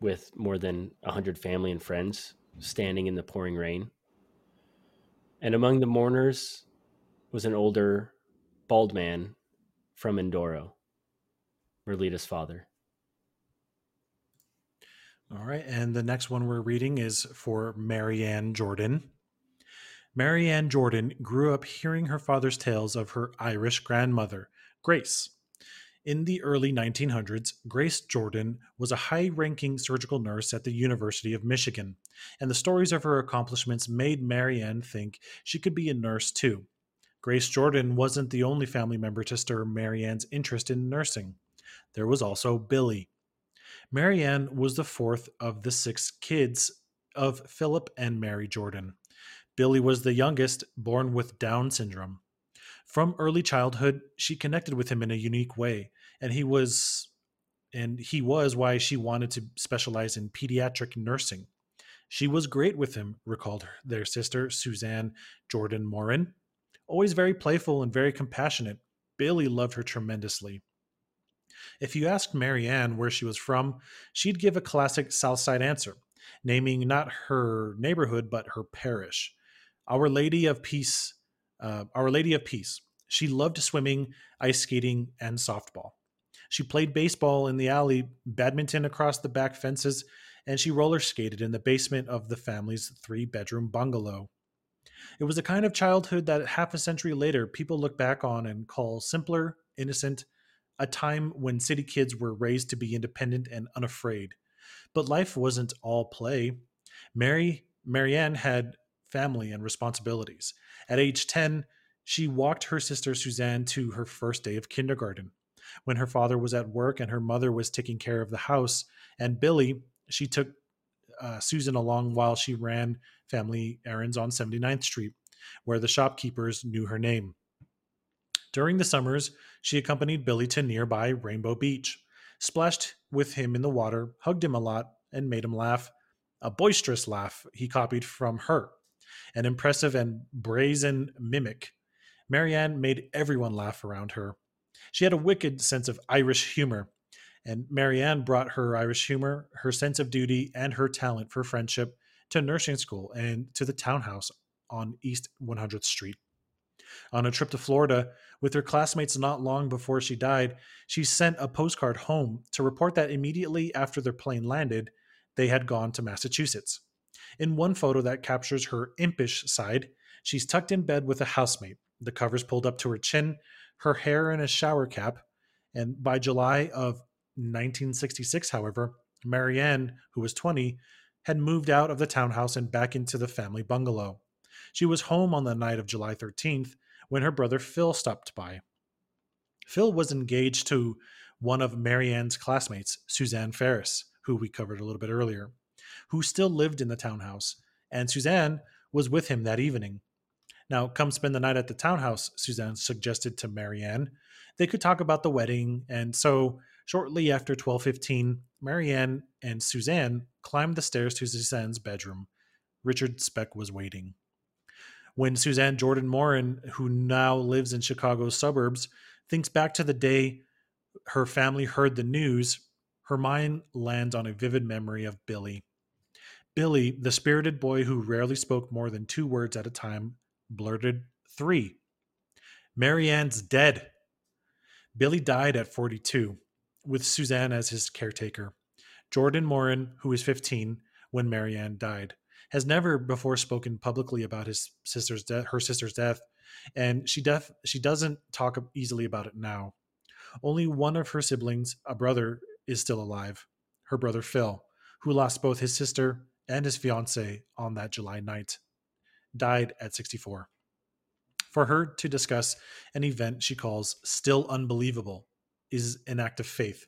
with more than a 100 family and friends standing in the pouring rain. And among the mourners was an older, bald man from Mindoro, Merlita's father. All right, and the next one we're reading is for Marianne Jordan. Marianne Jordan grew up hearing her father's tales of her Irish grandmother, Grace, in the early 1900s, Grace Jordan was a high ranking surgical nurse at the University of Michigan, and the stories of her accomplishments made Marianne think she could be a nurse too. Grace Jordan wasn't the only family member to stir Marianne's interest in nursing. There was also Billy. Marianne was the fourth of the six kids of Philip and Mary Jordan. Billy was the youngest, born with Down syndrome. From early childhood, she connected with him in a unique way, and he was and he was why she wanted to specialize in pediatric nursing. She was great with him, recalled their sister, Suzanne Jordan Morin. Always very playful and very compassionate, Billy loved her tremendously. If you asked Marianne where she was from, she'd give a classic Southside answer, naming not her neighborhood but her parish. Our Lady of Peace, uh, Our Lady of Peace. She loved swimming, ice skating, and softball. She played baseball in the alley, badminton across the back fences, and she roller skated in the basement of the family's three bedroom bungalow. It was a kind of childhood that half a century later people look back on and call simpler, innocent, a time when city kids were raised to be independent and unafraid. But life wasn't all play. Mary Marianne had family and responsibilities. At age 10, she walked her sister Suzanne to her first day of kindergarten when her father was at work and her mother was taking care of the house. And Billy, she took uh, Susan along while she ran family errands on 79th Street, where the shopkeepers knew her name. During the summers, she accompanied Billy to nearby Rainbow Beach, splashed with him in the water, hugged him a lot, and made him laugh. A boisterous laugh he copied from her, an impressive and brazen mimic. Marianne made everyone laugh around her, she had a wicked sense of Irish humor, and Marianne brought her Irish humor, her sense of duty, and her talent for friendship to nursing school and to the townhouse on East 100th Street. On a trip to Florida with her classmates not long before she died, she sent a postcard home to report that immediately after their plane landed, they had gone to Massachusetts. In one photo that captures her impish side, she's tucked in bed with a housemate, the covers pulled up to her chin, her hair in a shower cap. And by July of 1966, however, Marianne, who was 20, had moved out of the townhouse and back into the family bungalow. She was home on the night of July 13th when her brother Phil stopped by. Phil was engaged to one of Marianne's classmates, Suzanne Farris, who we covered a little bit earlier, who still lived in the townhouse, and Suzanne was with him that evening. Now, come spend the night at the townhouse, Suzanne suggested to Marianne. They could talk about the wedding, and so shortly after 12:15, Marianne and Suzanne climbed the stairs to Suzanne's bedroom. Richard Speck was waiting. When Suzanne Jordan Morin, who now lives in Chicago's suburbs, thinks back to the day her family heard the news, her mind lands on a vivid memory of Billy. Billy, the spirited boy who rarely spoke more than two words at a time, blurted three. Marianne's dead. Billy died at 42, with Suzanne as his caretaker. Jordan Morin, who was 15 when Marianne died, has never before spoken publicly about his sister's death, her sister's death, and she def- she doesn't talk easily about it now. Only one of her siblings, a brother, is still alive. Her brother Phil, who lost both his sister and his fiancee on that July night, died at 64. For her to discuss an event she calls still unbelievable is an act of faith.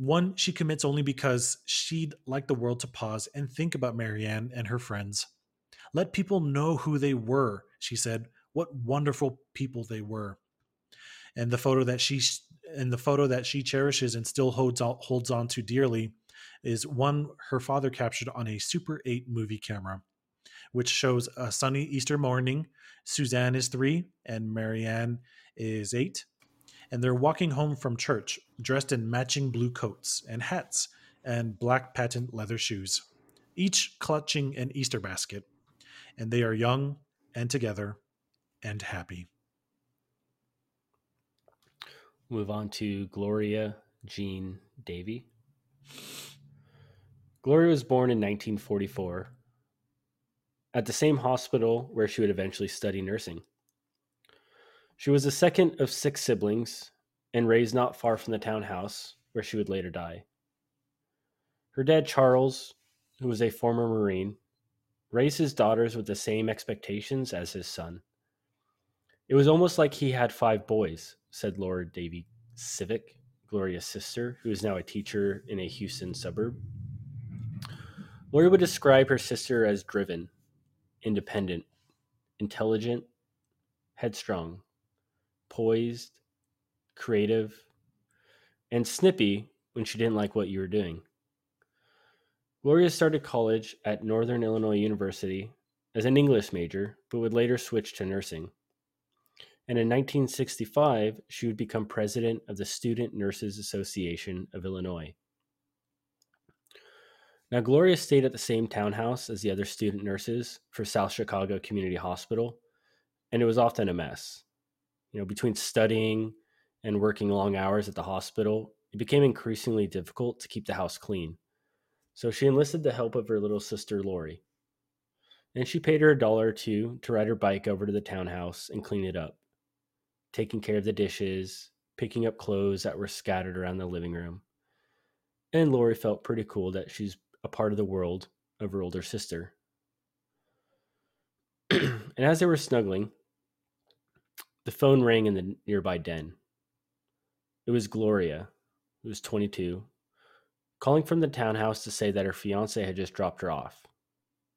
One she commits only because she'd like the world to pause and think about Mary Ann and her friends. Let people know who they were, she said, what wonderful people they were. And the photo that she and the photo that she cherishes and still holds on, holds on to dearly is one her father captured on a Super 8 movie camera, which shows a sunny Easter morning. Suzanne is three and Mary Ann is eight. And they're walking home from church dressed in matching blue coats and hats and black patent leather shoes, each clutching an Easter basket. And they are young and together and happy. Move on to Gloria Jean Davy. Gloria was born in 1944 at the same hospital where she would eventually study nursing. She was the second of six siblings and raised not far from the townhouse where she would later die. Her dad, Charles, who was a former Marine, raised his daughters with the same expectations as his son. It was almost like he had five boys, said Laura Davy Civic, Gloria's sister, who is now a teacher in a Houston suburb. Lori would describe her sister as driven, independent, intelligent, headstrong, poised, creative, and snippy when she didn't like what you were doing. Gloria started college at Northern Illinois University as an English major, but would later switch to nursing and in 1965, she would become president of the Student Nurses Association of Illinois. Now, Gloria stayed at the same townhouse as the other student nurses for South Chicago Community Hospital, and it was often a mess. You know, between studying and working long hours at the hospital, it became increasingly difficult to keep the house clean. So she enlisted the help of her little sister, Lori. And she paid her a dollar or two to ride her bike over to the townhouse and clean it up taking care of the dishes, picking up clothes that were scattered around the living room. And Lori felt pretty cool that she's a part of the world of her older sister. and as they were snuggling, the phone rang in the nearby den. It was Gloria, who was 22, calling from the townhouse to say that her fiance had just dropped her off.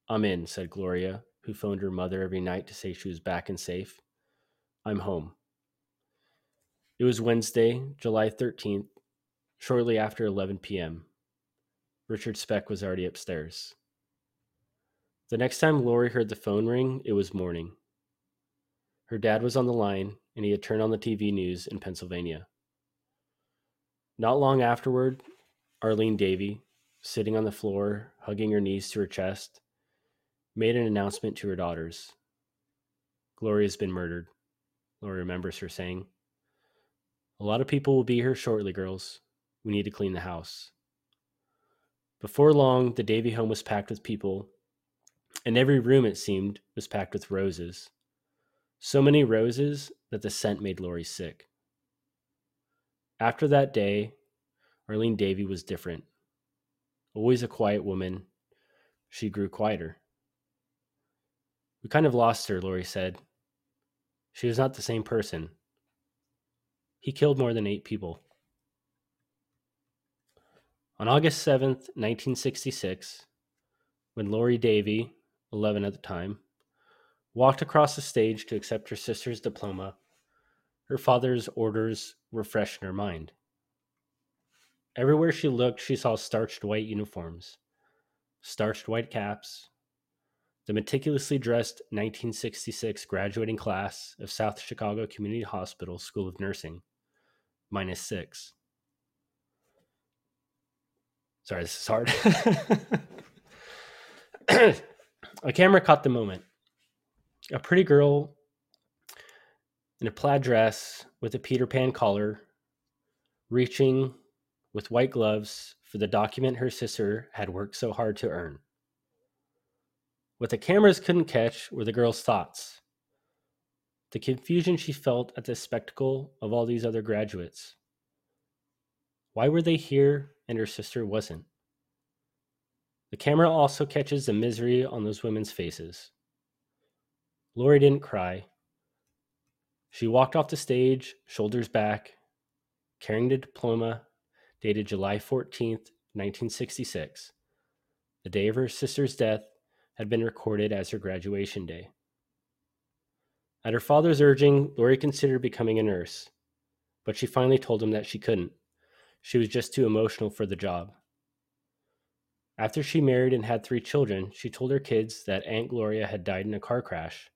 I'm in, said Gloria, who phoned her mother every night to say she was back and safe. I'm home. It was Wednesday, July 13th, shortly after 11 p.m. Richard Speck was already upstairs. The next time Lori heard the phone ring, it was morning. Her dad was on the line, and he had turned on the TV news in Pennsylvania. Not long afterward, Arlene Davy, sitting on the floor, hugging her knees to her chest, made an announcement to her daughters. Gloria's been murdered, Lori remembers her saying. A lot of people will be here shortly, girls. We need to clean the house. Before long, the Davy home was packed with people, and every room, it seemed, was packed with roses. So many roses that the scent made Lori sick. After that day, Arlene Davy was different. Always a quiet woman, she grew quieter. We kind of lost her, Lori said. She was not the same person. He killed more than eight people. On August 7th, 1966, when Lori Davy, 11 at the time, walked across the stage to accept her sister's diploma, her father's orders were fresh in her mind. Everywhere she looked, she saw starched white uniforms, starched white caps, the meticulously dressed 1966 graduating class of South Chicago Community Hospital School of Nursing, minus six. Sorry, this is hard. a camera caught the moment. A pretty girl in a plaid dress with a Peter Pan collar, reaching with white gloves for the document her sister had worked so hard to earn. What the cameras couldn't catch were the girl's thoughts. The confusion she felt at the spectacle of all these other graduates. Why were they here and her sister wasn't? The camera also catches the misery on those women's faces. Lori didn't cry. She walked off the stage, shoulders back, carrying the diploma dated July 14th, 1966, the day of her sister's death had been recorded as her graduation day. At her father's urging, Lori considered becoming a nurse, but she finally told him that she couldn't. She was just too emotional for the job. After she married and had three children, she told her kids that Aunt Gloria had died in a car crash.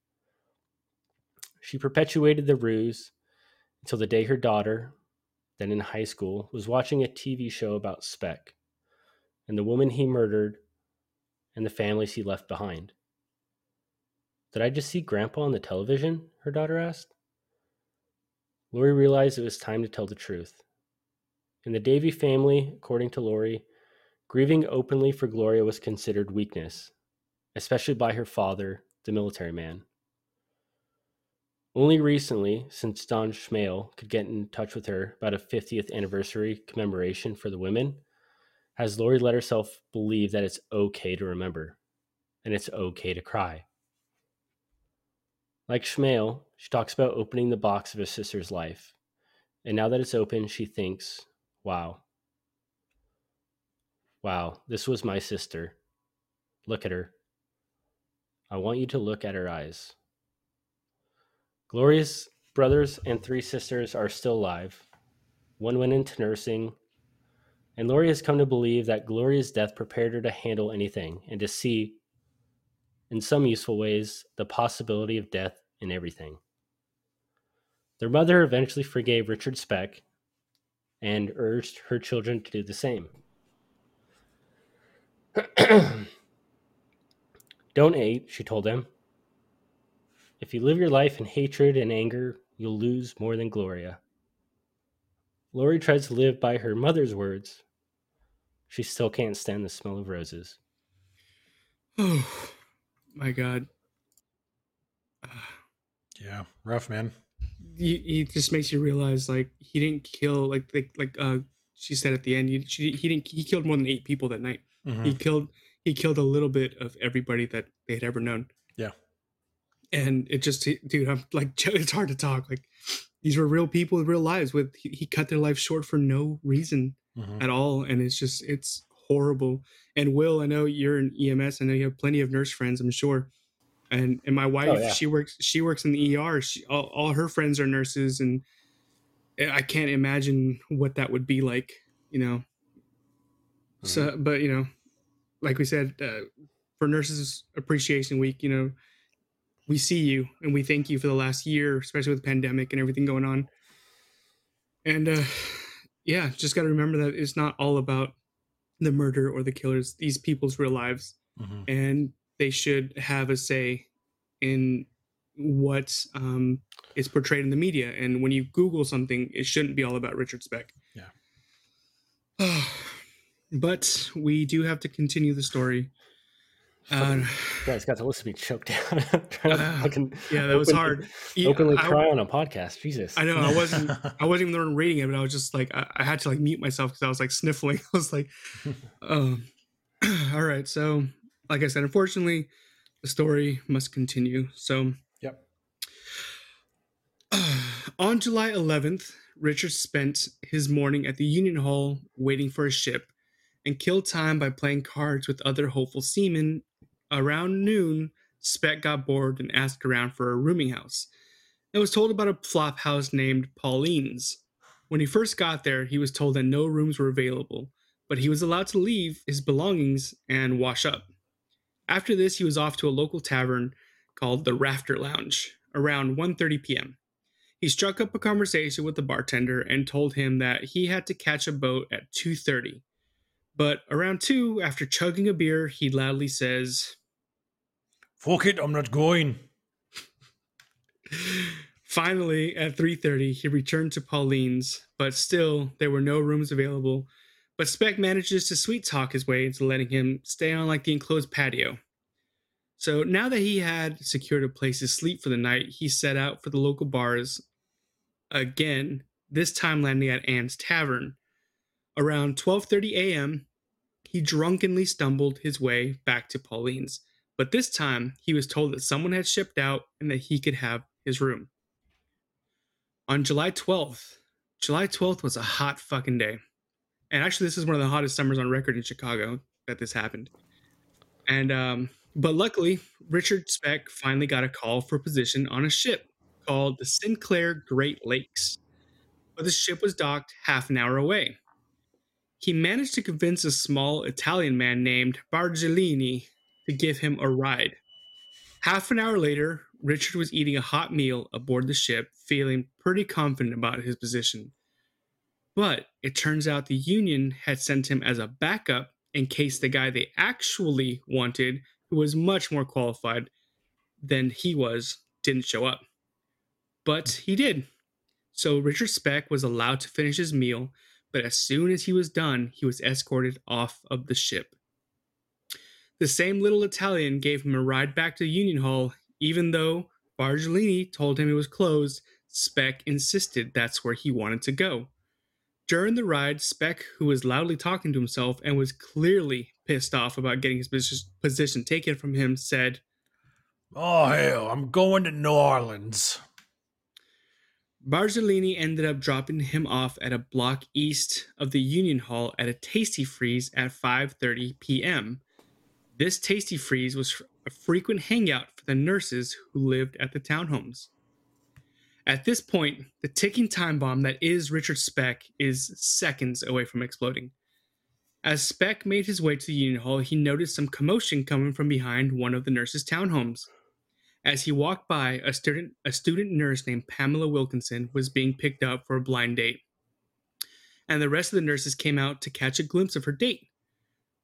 She perpetuated the ruse until the day her daughter, then in high school, was watching a TV show about Speck and the woman he murdered and the families he left behind. Did I just see Grandpa on the television? her daughter asked. Lori realized it was time to tell the truth. In the Davy family, according to Lori, grieving openly for Gloria was considered weakness, especially by her father, the military man. Only recently, since Jon Schmale could get in touch with her about a 50th anniversary commemoration for the women, has Lori let herself believe that it's okay to remember and it's okay to cry. Like Schmale, she talks about opening the box of her sister's life. And now that it's open, she thinks, wow. Wow, this was my sister. Look at her. I want you to look at her eyes. Gloria's brothers and three sisters are still alive. One went into nursing, and Lori has come to believe that Gloria's death prepared her to handle anything and to see, in some useful ways, the possibility of death in everything. Their mother eventually forgave Richard Speck and urged her children to do the same. Don't hate, she told them. If you live your life in hatred and anger, you'll lose more than Gloria. Lori tries to live by her mother's words, she still can't stand the smell of roses. Oh my god. Yeah, rough man. He, he just makes you realize like he didn't kill like like like uh she said at the end he, she, he didn't he killed more than eight people that night. Mhm. He killed he killed a little bit of everybody that they had ever known. Yeah. And it just dude I'm like it's hard to talk like these were real people with real lives with he, he cut their life short for no reason Mhm. at all and it's just it's horrible and will i know you're in ems i know you have plenty of nurse friends i'm sure and and my wife Oh, yeah. she works she works in the er she, all, all her friends are nurses and i can't imagine what that would be like you know so but you know like we said uh, for nurses appreciation week you know we see you and we thank you for the last year especially with the pandemic and everything going on. And uh yeah just got to remember that it's not all about the murder or the killers. These people's real lives. Mhm. and they should have a say in what um, is portrayed in the media. And when you google something it shouldn't be all about richard speck. Yeah. but we do have to continue the story uh, guys got to listen to me choke down. Ah, fucking yeah that was openly- hard Yeah, Openly I- cry on a podcast. Jesus. I know I wasn't I wasn't even the one reading it, but I was just like I, I had to like mute myself because I was like sniffling. I was like, um, all right. So, like I said, unfortunately, the story must continue. So, Yep. on July 11th, Richard spent his morning at the Union Hall waiting for a ship and killed time by playing cards with other hopeful seamen. Around noon, Speck got bored and asked around for a rooming house and was told about a flop house named Pauline's. When he first got there, he was told that no rooms were available, but he was allowed to leave his belongings and wash up. After this, he was off to a local tavern called the Rafter Lounge around 1:30 p.m. He struck up a conversation with the bartender and told him that he had to catch a boat at 2:30. But around 2, after chugging a beer, he loudly says, Fuck it, I'm not going. Finally, at 3:30, he returned to Pauline's, but still there were no rooms available. But Speck manages to sweet talk his way into letting him stay on like the enclosed patio. So now that he had secured a place to sleep for the night, he set out for the local bars again, this time landing at Anne's Tavern. Around 12:30 a.m., he drunkenly stumbled his way back to Pauline's, but this time he was told that someone had shipped out and that he could have his room. On July 12th, July 12th was a hot fucking day. And actually this is one of the hottest summers on record in Chicago that this happened. And um but luckily, Richard Speck finally got a call for a position on a ship called the Sinclair Great Lakes. But the ship was docked half an hour away. He managed to convince a small Italian man named Bargellini to give him a ride. Half an hour later, Richard was eating a hot meal aboard the ship, feeling pretty confident about his position. But it turns out the Union had sent him as a backup in case the guy they actually wanted, who was much more qualified than he was, didn't show up. But he did. So Richard Speck was allowed to finish his meal, but as soon as he was done, he was escorted off of the ship. The same little Italian gave him a ride back to Union Hall, even though Bargellini told him it was closed. Speck insisted that's where he wanted to go. During the ride, Speck, who was loudly talking to himself and was clearly pissed off about getting his position taken from him, said, Oh, hell, I'm going to New Orleans. Bargellini ended up dropping him off at a block east of the Union Hall at a Tasty Freeze at 5:30 p.m. This Tasty Freeze was a frequent hangout for the nurses who lived at the townhomes. At this point, the ticking time bomb that is Richard Speck is seconds away from exploding. As Speck made his way to the Union Hall, he noticed some commotion coming from behind one of the nurses' townhomes. As he walked by, a student, a student nurse named Pamela Wilkening was being picked up for a blind date. And the rest of the nurses came out to catch a glimpse of her date.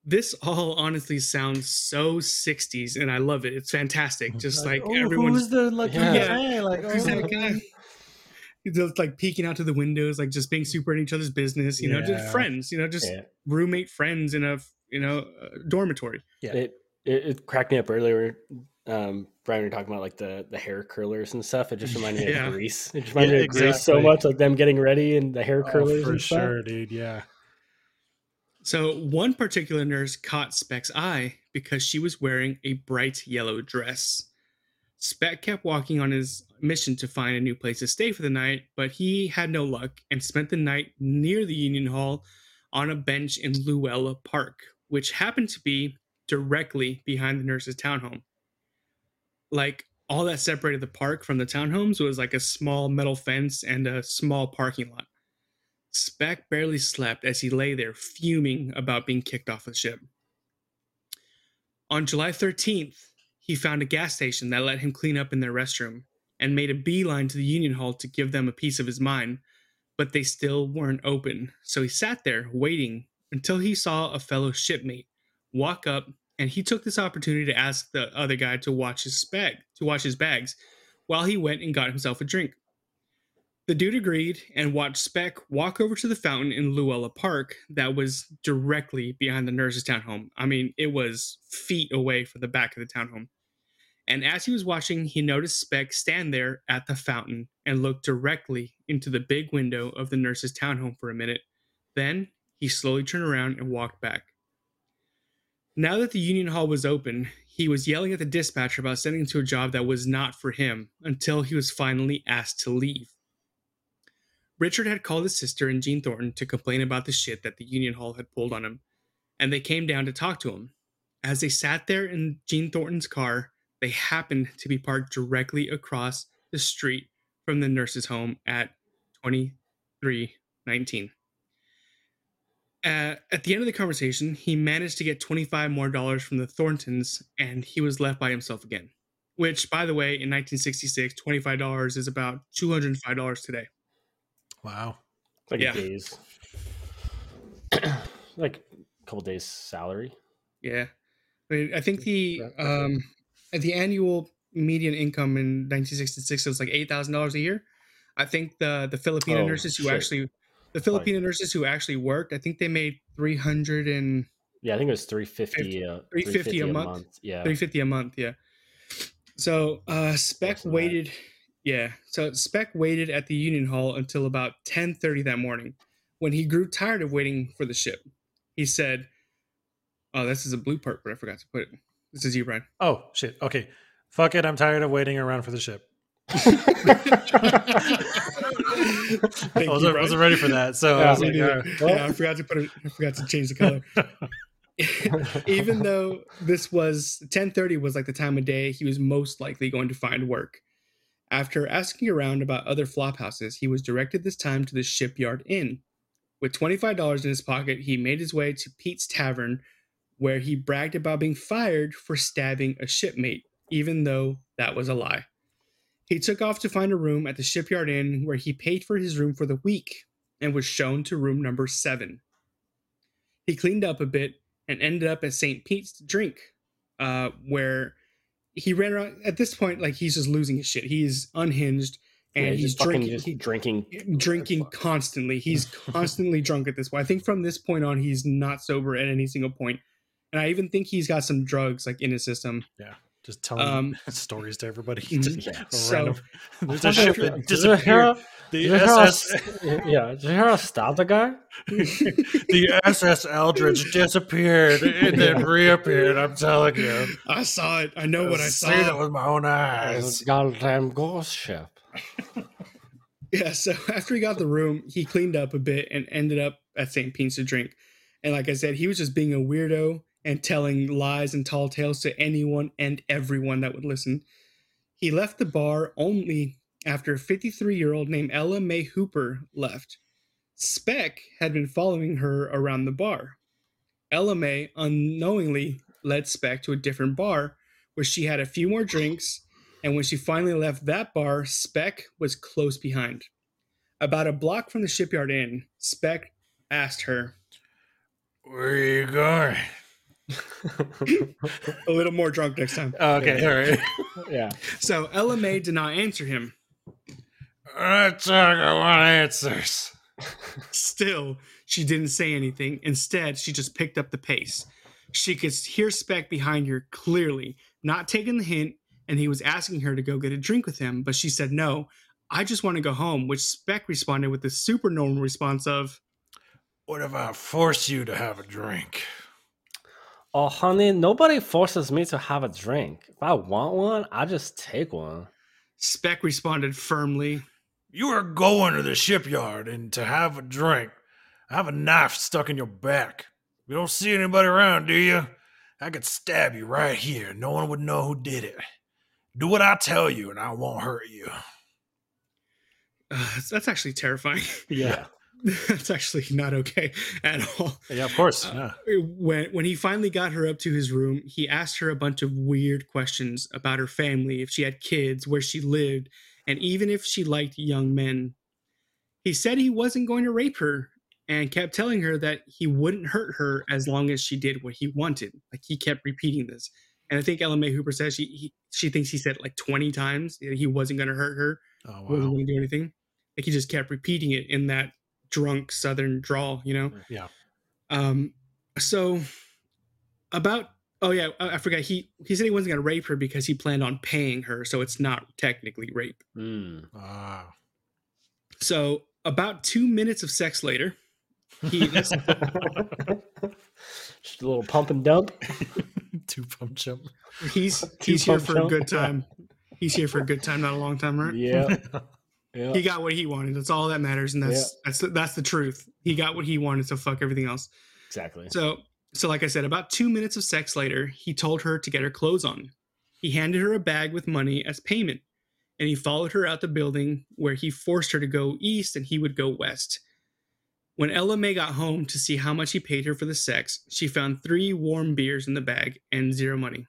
This all honestly sounds so 60s, and I love it. It's fantastic. Just like, oh, everyone's Who's the like? Yeah. Yeah. like Who's oh, that guy? Just like peeking out to the windows, like just being super in each other's business, you know, just friends, you know, just Yeah. roommate friends in a, you know, uh, dormitory. Yeah. It, it it cracked me up earlier. Um, Brian, we were talking about like the the hair curlers and stuff. It just reminded me of Grease. It just reminded Yeah, me of Grease so much, like them getting ready and the hair Oh, curlers for and stuff. sure, dude. Yeah. So one particular nurse caught Speck's eye because she was wearing a bright yellow dress. Speck kept walking on his mission to find a new place to stay for the night, but he had no luck and spent the night near the Union Hall on a bench in Luella Park, which happened to be directly behind the nurse's townhome. Like all that separated the park from the townhomes was like a small metal fence and a small parking lot. Speck barely slept as he lay there fuming about being kicked off the ship. On July 13th, he found a gas station that let him clean up in their restroom and made a beeline to the Union Hall to give them a piece of his mind, but they still weren't open. So he sat there waiting until he saw a fellow shipmate walk up and he took this opportunity to ask the other guy to watch his bag, to watch his bags while he went and got himself a drink. The dude agreed and watched Speck walk over to the fountain in Luella Park that was directly behind the nurse's townhome. I mean, it was feet away from the back of the townhome. And as he was watching, he noticed Speck stand there at the fountain and look directly into the big window of the nurse's townhome for a minute. Then he slowly turned around and walked back. Now that the Union Hall was open, he was yelling at the dispatcher about sending him to a job that was not for him until he was finally asked to leave. Richard had called his sister and Gene Thornton to complain about the shit that the Union Hall had pulled on him, and they came down to talk to him. As they sat there in Gene Thornton's car, they happened to be parked directly across the street from the nurse's home at 2319. Uh, at the end of the conversation, he managed to get 25 more dollars from the Thorntons and he was left by himself again. Which, by the way, in 1966, $25 is about $205 today. Wow. Like Yeah. a day's, like a couple days' salary. Yeah. I mean, I think the um at the annual median income in 1966 it was like $8,000 a year. I think the the Filipino Oh, nurses who shit. actually the Filipino nurses who actually worked, I think they made 300 and Yeah, I think it was three fifty. Uh, 350 a month? Yeah, 350 a month, yeah. So, uh Speck Less than that. Yeah. So Speck waited at the Union Hall until about 10:30 that morning when he grew tired of waiting for the ship. He said, "Oh, this is a blue part, but I forgot to put it. This is you, Brian." Oh shit. Okay. Fuck it. I'm tired of waiting around for the ship. I wasn't, Brian. wasn't ready for that. So I Yeah, was like, uh, yeah, I forgot to put it. I forgot to change the color. Even though this was 10:30 was like the time of day he was most likely going to find work. After asking around about other flop houses, he was directed this time to the Shipyard Inn. With $25 in his pocket, he made his way to Pete's Tavern, where he bragged about being fired for stabbing a shipmate, even though that was a lie. He took off to find a room at the Shipyard Inn, where he paid for his room for the week and was shown to room number seven. He cleaned up a bit and ended up at St. Pete's to drink, uh, where he ran around. At this point, like he's just losing his shit. He's unhinged and Yeah, he's fucking drinking. just he- drinking. Eh, drinking constantly. He's constantly drunk at this point. I think from this point on, he's not sober at any single point. And I even think he's got some drugs like in his system. Just telling Um, stories to everybody. Just Yeah. So- There's a Did ship you- that did hear- disappeared. The did you hear how SS, s- yeah, did you hear how stop the guy? the SS Eldridge disappeared and then reappeared. I'm telling you. I saw it. I know what I I've seen it saw. with my own eyes. Goddamn ghost ship. Yeah. So after he got the room, he cleaned up a bit and ended up at St. Pete's to drink. And like I said, he was just being a weirdo and telling lies and tall tales to anyone and everyone that would listen. He left the bar only after a 53 year old named Ella Mae Hooper left. Speck had been following her around the bar. Ella Mae unknowingly led Speck to a different bar where she had a few more drinks, and when she finally left that bar, Speck was close behind. About a block from the shipyard inn, Speck asked her, Where are you going? a little more drunk next time. Oh, okay, all right. yeah. So Ella Mae did not answer him. I want answers. Still, she didn't say anything. Instead, she just picked up the pace. She could hear Speck behind her clearly, not taking the hint, and he was asking her to go get a drink with him, but she said no. I just want to go home, which Speck responded with the super normal response of, What if I force you to have a drink? Oh, honey, nobody forces me to have a drink. If I want one, I just take one. Speck responded firmly, You are going to the shipyard and to have a drink. I have a knife stuck in your back. You don't see anybody around, do you? I could stab you right here. No one would know who did it. Do what I tell you, and I won't hurt you. "Ugh, that's actually terrifying. Yeah, that's actually not okay at all. yeah, of course. Uh, when when he finally got her up to his room, he asked her a bunch of weird questions about her family, if she had kids, where she lived, and even if she liked young men. He said he wasn't going to rape her and kept telling her that he wouldn't hurt her as long as she did what he wanted. Like he kept repeating this. And I think Ella Mae Hooper says she he, she thinks he said it like 20 times that he wasn't going to hurt her, Oh wasn't going to do anything. Like he just kept repeating it in that drunk southern drawl, you know? Yeah. Um, so about oh yeah, I, I forgot. He he said he wasn't gonna rape her because he planned on paying her, so it's not technically rape. Mm. Ah. So about two minutes of sex later, he Just a little pump and dump. Two pump jump. He's Two he's here pump for a good time. He's here for a good time, not a long time, right? Yeah. He got what he wanted. That's all that matters, and that's that's the, that's the truth. He got what he wanted, so fuck everything else. exactly. So so like I said, about two minutes of sex later, he told her to get her clothes on. He handed her a bag with money as payment, and he followed her out the building where he forced her to go east and he would go west. When Ella Mae got home to see how much he paid her for the sex, she found three warm beers in the bag and zero money.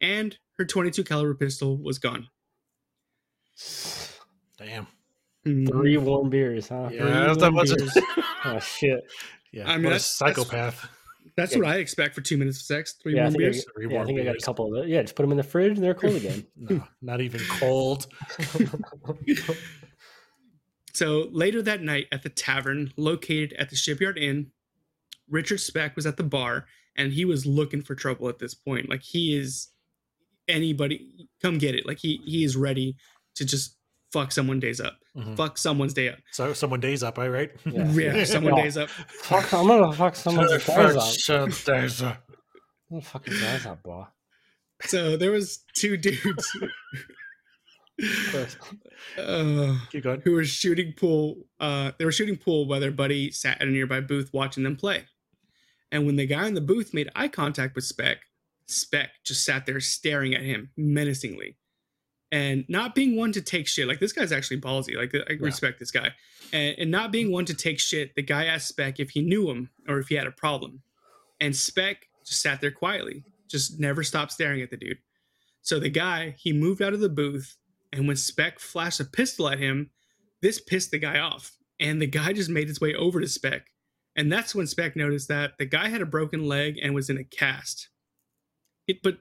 And her 22 caliber pistol was gone. Damn. Three mm-hmm. warm beers, huh? Yeah, Three that's not warm much. beers. Oh shit. Yeah, I mean, what a that's- that's- psychopath. That's what I expect for two minutes of sex. Three Yeah, warm think, I, beers. Three yeah, I, warm think I got a couple of those. Yeah, just put them in the fridge and they're cool again. No, not even cold. So later that night at the tavern located at the Shipyard Inn, Richard Speck was at the bar and he was looking for trouble at this point. Like he is anybody come get it. Like he he is ready to just fuck someone days up. Mhm. Fuck someone's day up. So someone days up, I right? Yeah. Yeah, someone Yeah. days up. Fuck, I'm gonna fuck someone's days up. Shut days up. I'm gonna fuck his days up, boy. So there was two dudes uh, Keep going. who were shooting pool. Uh, they were shooting pool while their buddy sat at a nearby booth watching them play. And when the guy in the booth made eye contact with Speck, Speck just sat there staring at him menacingly, and not being one to take shit. Like this guy's actually ballsy. Like I respect this guy, and, and not being one to take shit. The guy asked Speck if he knew him or if he had a problem, and Speck just sat there quietly, just never stopped staring at the dude. So the guy he moved out of the booth and when Speck flashed a pistol at him, this pissed the guy off. And the guy just made his way over to Speck, And that's when Speck noticed that the guy had a broken leg and was in a cast. It, but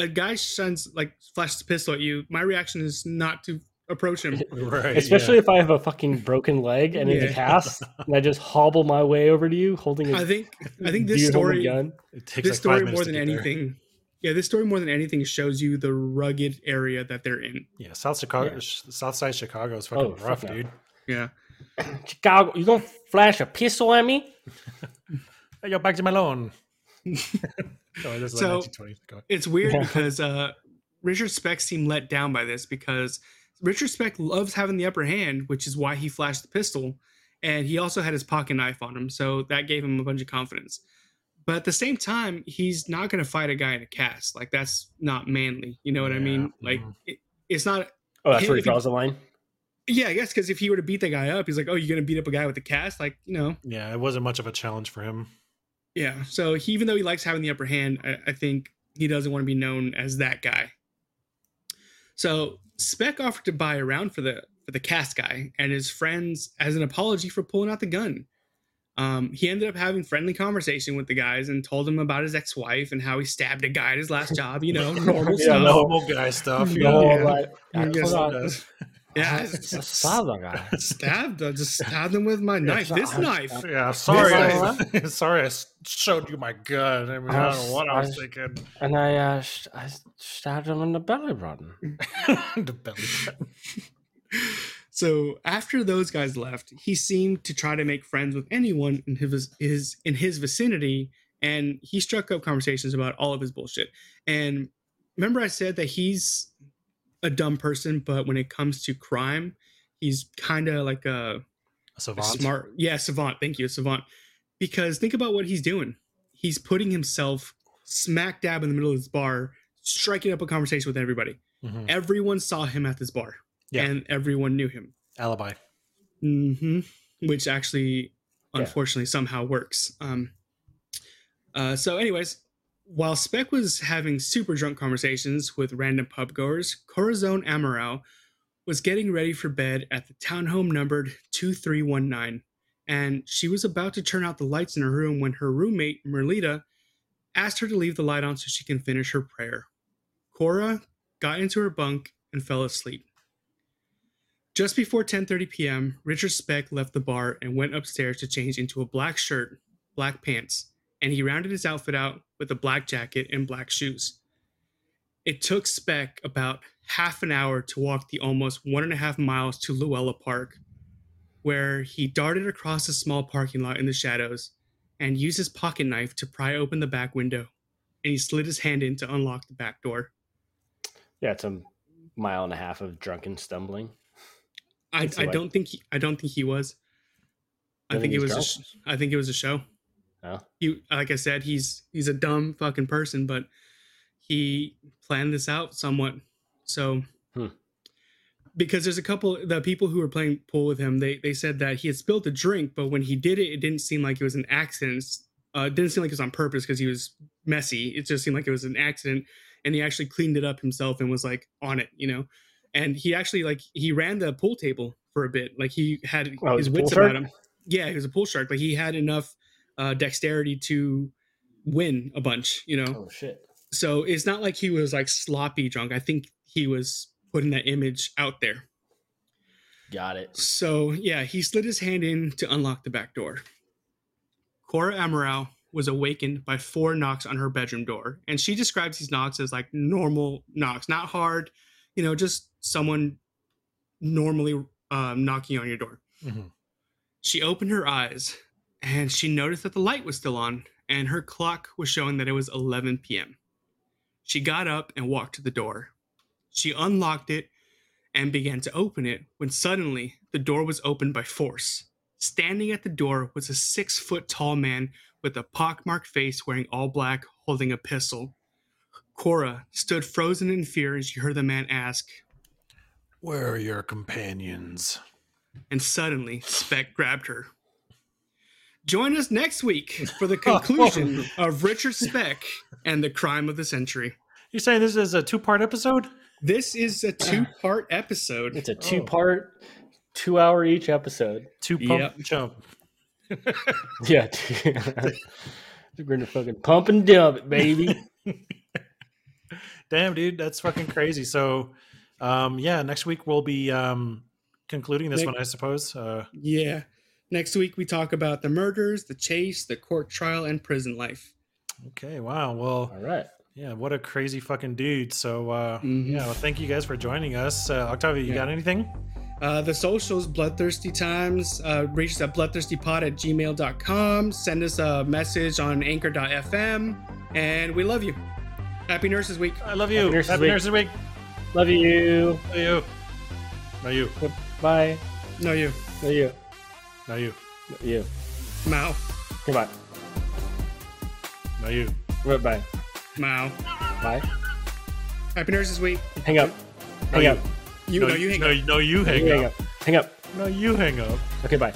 a guy shines like flashes a pistol at you. My reaction is not to approach him. Right. Especially if I have a fucking broken leg and it's Yeah. a cast, and I just hobble my way over to you holding a I think I think this dude holding a story gun. it takes this like story more than get there. anything. Yeah, this story more than anything shows you the rugged area that they're in. Yeah, South Chicago, Yeah. South Side Chicago is oh, fucking Oh, rough, no. dude. Yeah. Chicago, you gonna flash a pistol at me? Hey, yo, back to Malone. oh, So- It's weird Yeah. because uh, Richard Speck seemed let down by this because Richard Speck loves having the upper hand, which is why he flashed the pistol. And he also had his pocket knife on him. So that gave him a bunch of confidence. But at the same time, he's not going to fight a guy in a cast. Like, that's not manly. You know what I mean? Like, mhm. it, it's not. Oh, that's Him- where he if he- draws the line. Yeah, I guess because if he were to beat the guy up, he's like, oh, you're going to beat up a guy with a cast? Like, you know. Yeah, it wasn't much of a challenge for him. Yeah. So he, even though he likes having the upper hand, I, I think he doesn't want to be known as that guy. So Speck offered to buy a round for the for the cast guy and his friends as an apology for pulling out the gun. Um, he ended up having friendly conversation with the guys and told them about his ex-wife and how he stabbed a guy at his last job. You know, normal Yeah, stuff. no. Normal guy stuff. you Yeah. know? No, like, I I guess forgot. Does. Yeah, I I that guy. stabbed. I just stabbed him with my knife. This I- knife. Yeah, sorry. I, sorry, I showed you my gun. I mean, I don't know what I was thinking. And I, uh, sh- I stabbed him in the belly button. the belly button. So after those guys left, he seemed to try to make friends with anyone in his his in his vicinity, and he struck up conversations about all of his bullshit. And remember, I said that he's a dumb person, but when it comes to crime, he's kind of like a, A a smart, yeah, savant. Thank you, savant. Because think about what he's doing. He's putting himself smack dab in the middle of this bar, striking up a conversation with everybody. Mhm. Everyone saw him at this bar, Yeah. and everyone knew him Alibi. hmm which actually Yeah. unfortunately somehow works um uh so anyways while speck was having super drunk conversations with random pub goers corazon Amurao was getting ready for bed at the townhome numbered 2319 and she was about to turn out the lights in her room when her roommate merlita asked her to leave the light on so she can finish her prayer cora got into her bunk and fell asleep just before 10:30 p.m., Richard Speck left the bar and went upstairs to change into a black shirt, black pants, and he rounded his outfit out with a black jacket and black shoes. It took Speck about half an hour to walk the almost one and a half miles to Luella Park, where he darted across a small parking lot in the shadows and used his pocket knife to pry open the back window. and he slid his hand in to unlock the back door. Yeah, it's a mile and a half of drunken stumbling. I, I like- don't think he, I don't think he was. I think it was. A sh- I think it was a show. Oh. He, like I said, he's he's a dumb fucking person, but he planned this out somewhat. So, Hmm. because there's a couple the people who were playing pool with him, they they said that he had spilled a drink, but when he did it, it didn't seem like it was an accident. Uh, it didn't seem like it was on purpose because he was messy. It just seemed like it was an accident, and he actually cleaned it up himself and was like on it, you know. And he actually like he ran the pool table for a bit. Like he had Oh, his wits about him. Yeah, he was a pool shark. Like he had enough uh, dexterity to win a bunch, you know. Oh shit! So it's not like he was like sloppy drunk. I think he was putting that image out there. Got it. So yeah, he slid his hand in to unlock the back door. Cora Amurao was awakened by four knocks on her bedroom door, and she describes these knocks as like normal knocks, not hard, you know, just someone normally um, knocking on your door. Mhm. She opened her eyes and she noticed that the light was still on and her clock was showing that it was 11 p.m. She got up and walked to the door. She unlocked it and began to open it when suddenly the door was opened by force. Standing at the door was a six foot tall man with a pockmarked face wearing all black holding a pistol. Cora stood frozen in fear as she heard the man ask, Where are your companions? and suddenly Speck grabbed her. Join us next week for the Oh, conclusion of Richard Speck and the crime of the century. You're saying this is a two part episode? This is a two part episode. It's a two-part, two-hour each episode. Two pump Yep. jump. Yeah, we're gonna fucking pump and dump it, baby. Damn, dude, that's fucking crazy. So, um, yeah, next week we'll be um, concluding this Nick- one, I suppose. Uh, Yeah. Next week, we talk about the murders, the chase, the court trial, and prison life. okay, wow. Well, All right. yeah, what a crazy fucking dude. So, uh, Mhm. yeah, well, thank you guys for joining us. Uh, Octavia, you Yeah. got anything? Uh, the socials, Bloodthirsty Times. Uh, reach us at bloodthirstypod at gmail.com. Send us a message on anchor.fm. And we love you. Happy Nurses Week. I love you. Happy Nurses Happy Week. Nurses Week. Love you. Love you. No, you. Bye. No, you. No you. No, you. No you. Mao. Goodbye. No, you. Goodbye. Mao. Bye. Happy Nurses Week. Hang up. Hang you. up. You, no, you hang no, up. no, you hang You up. hang up. Hang up. No, you hang up. Okay, bye.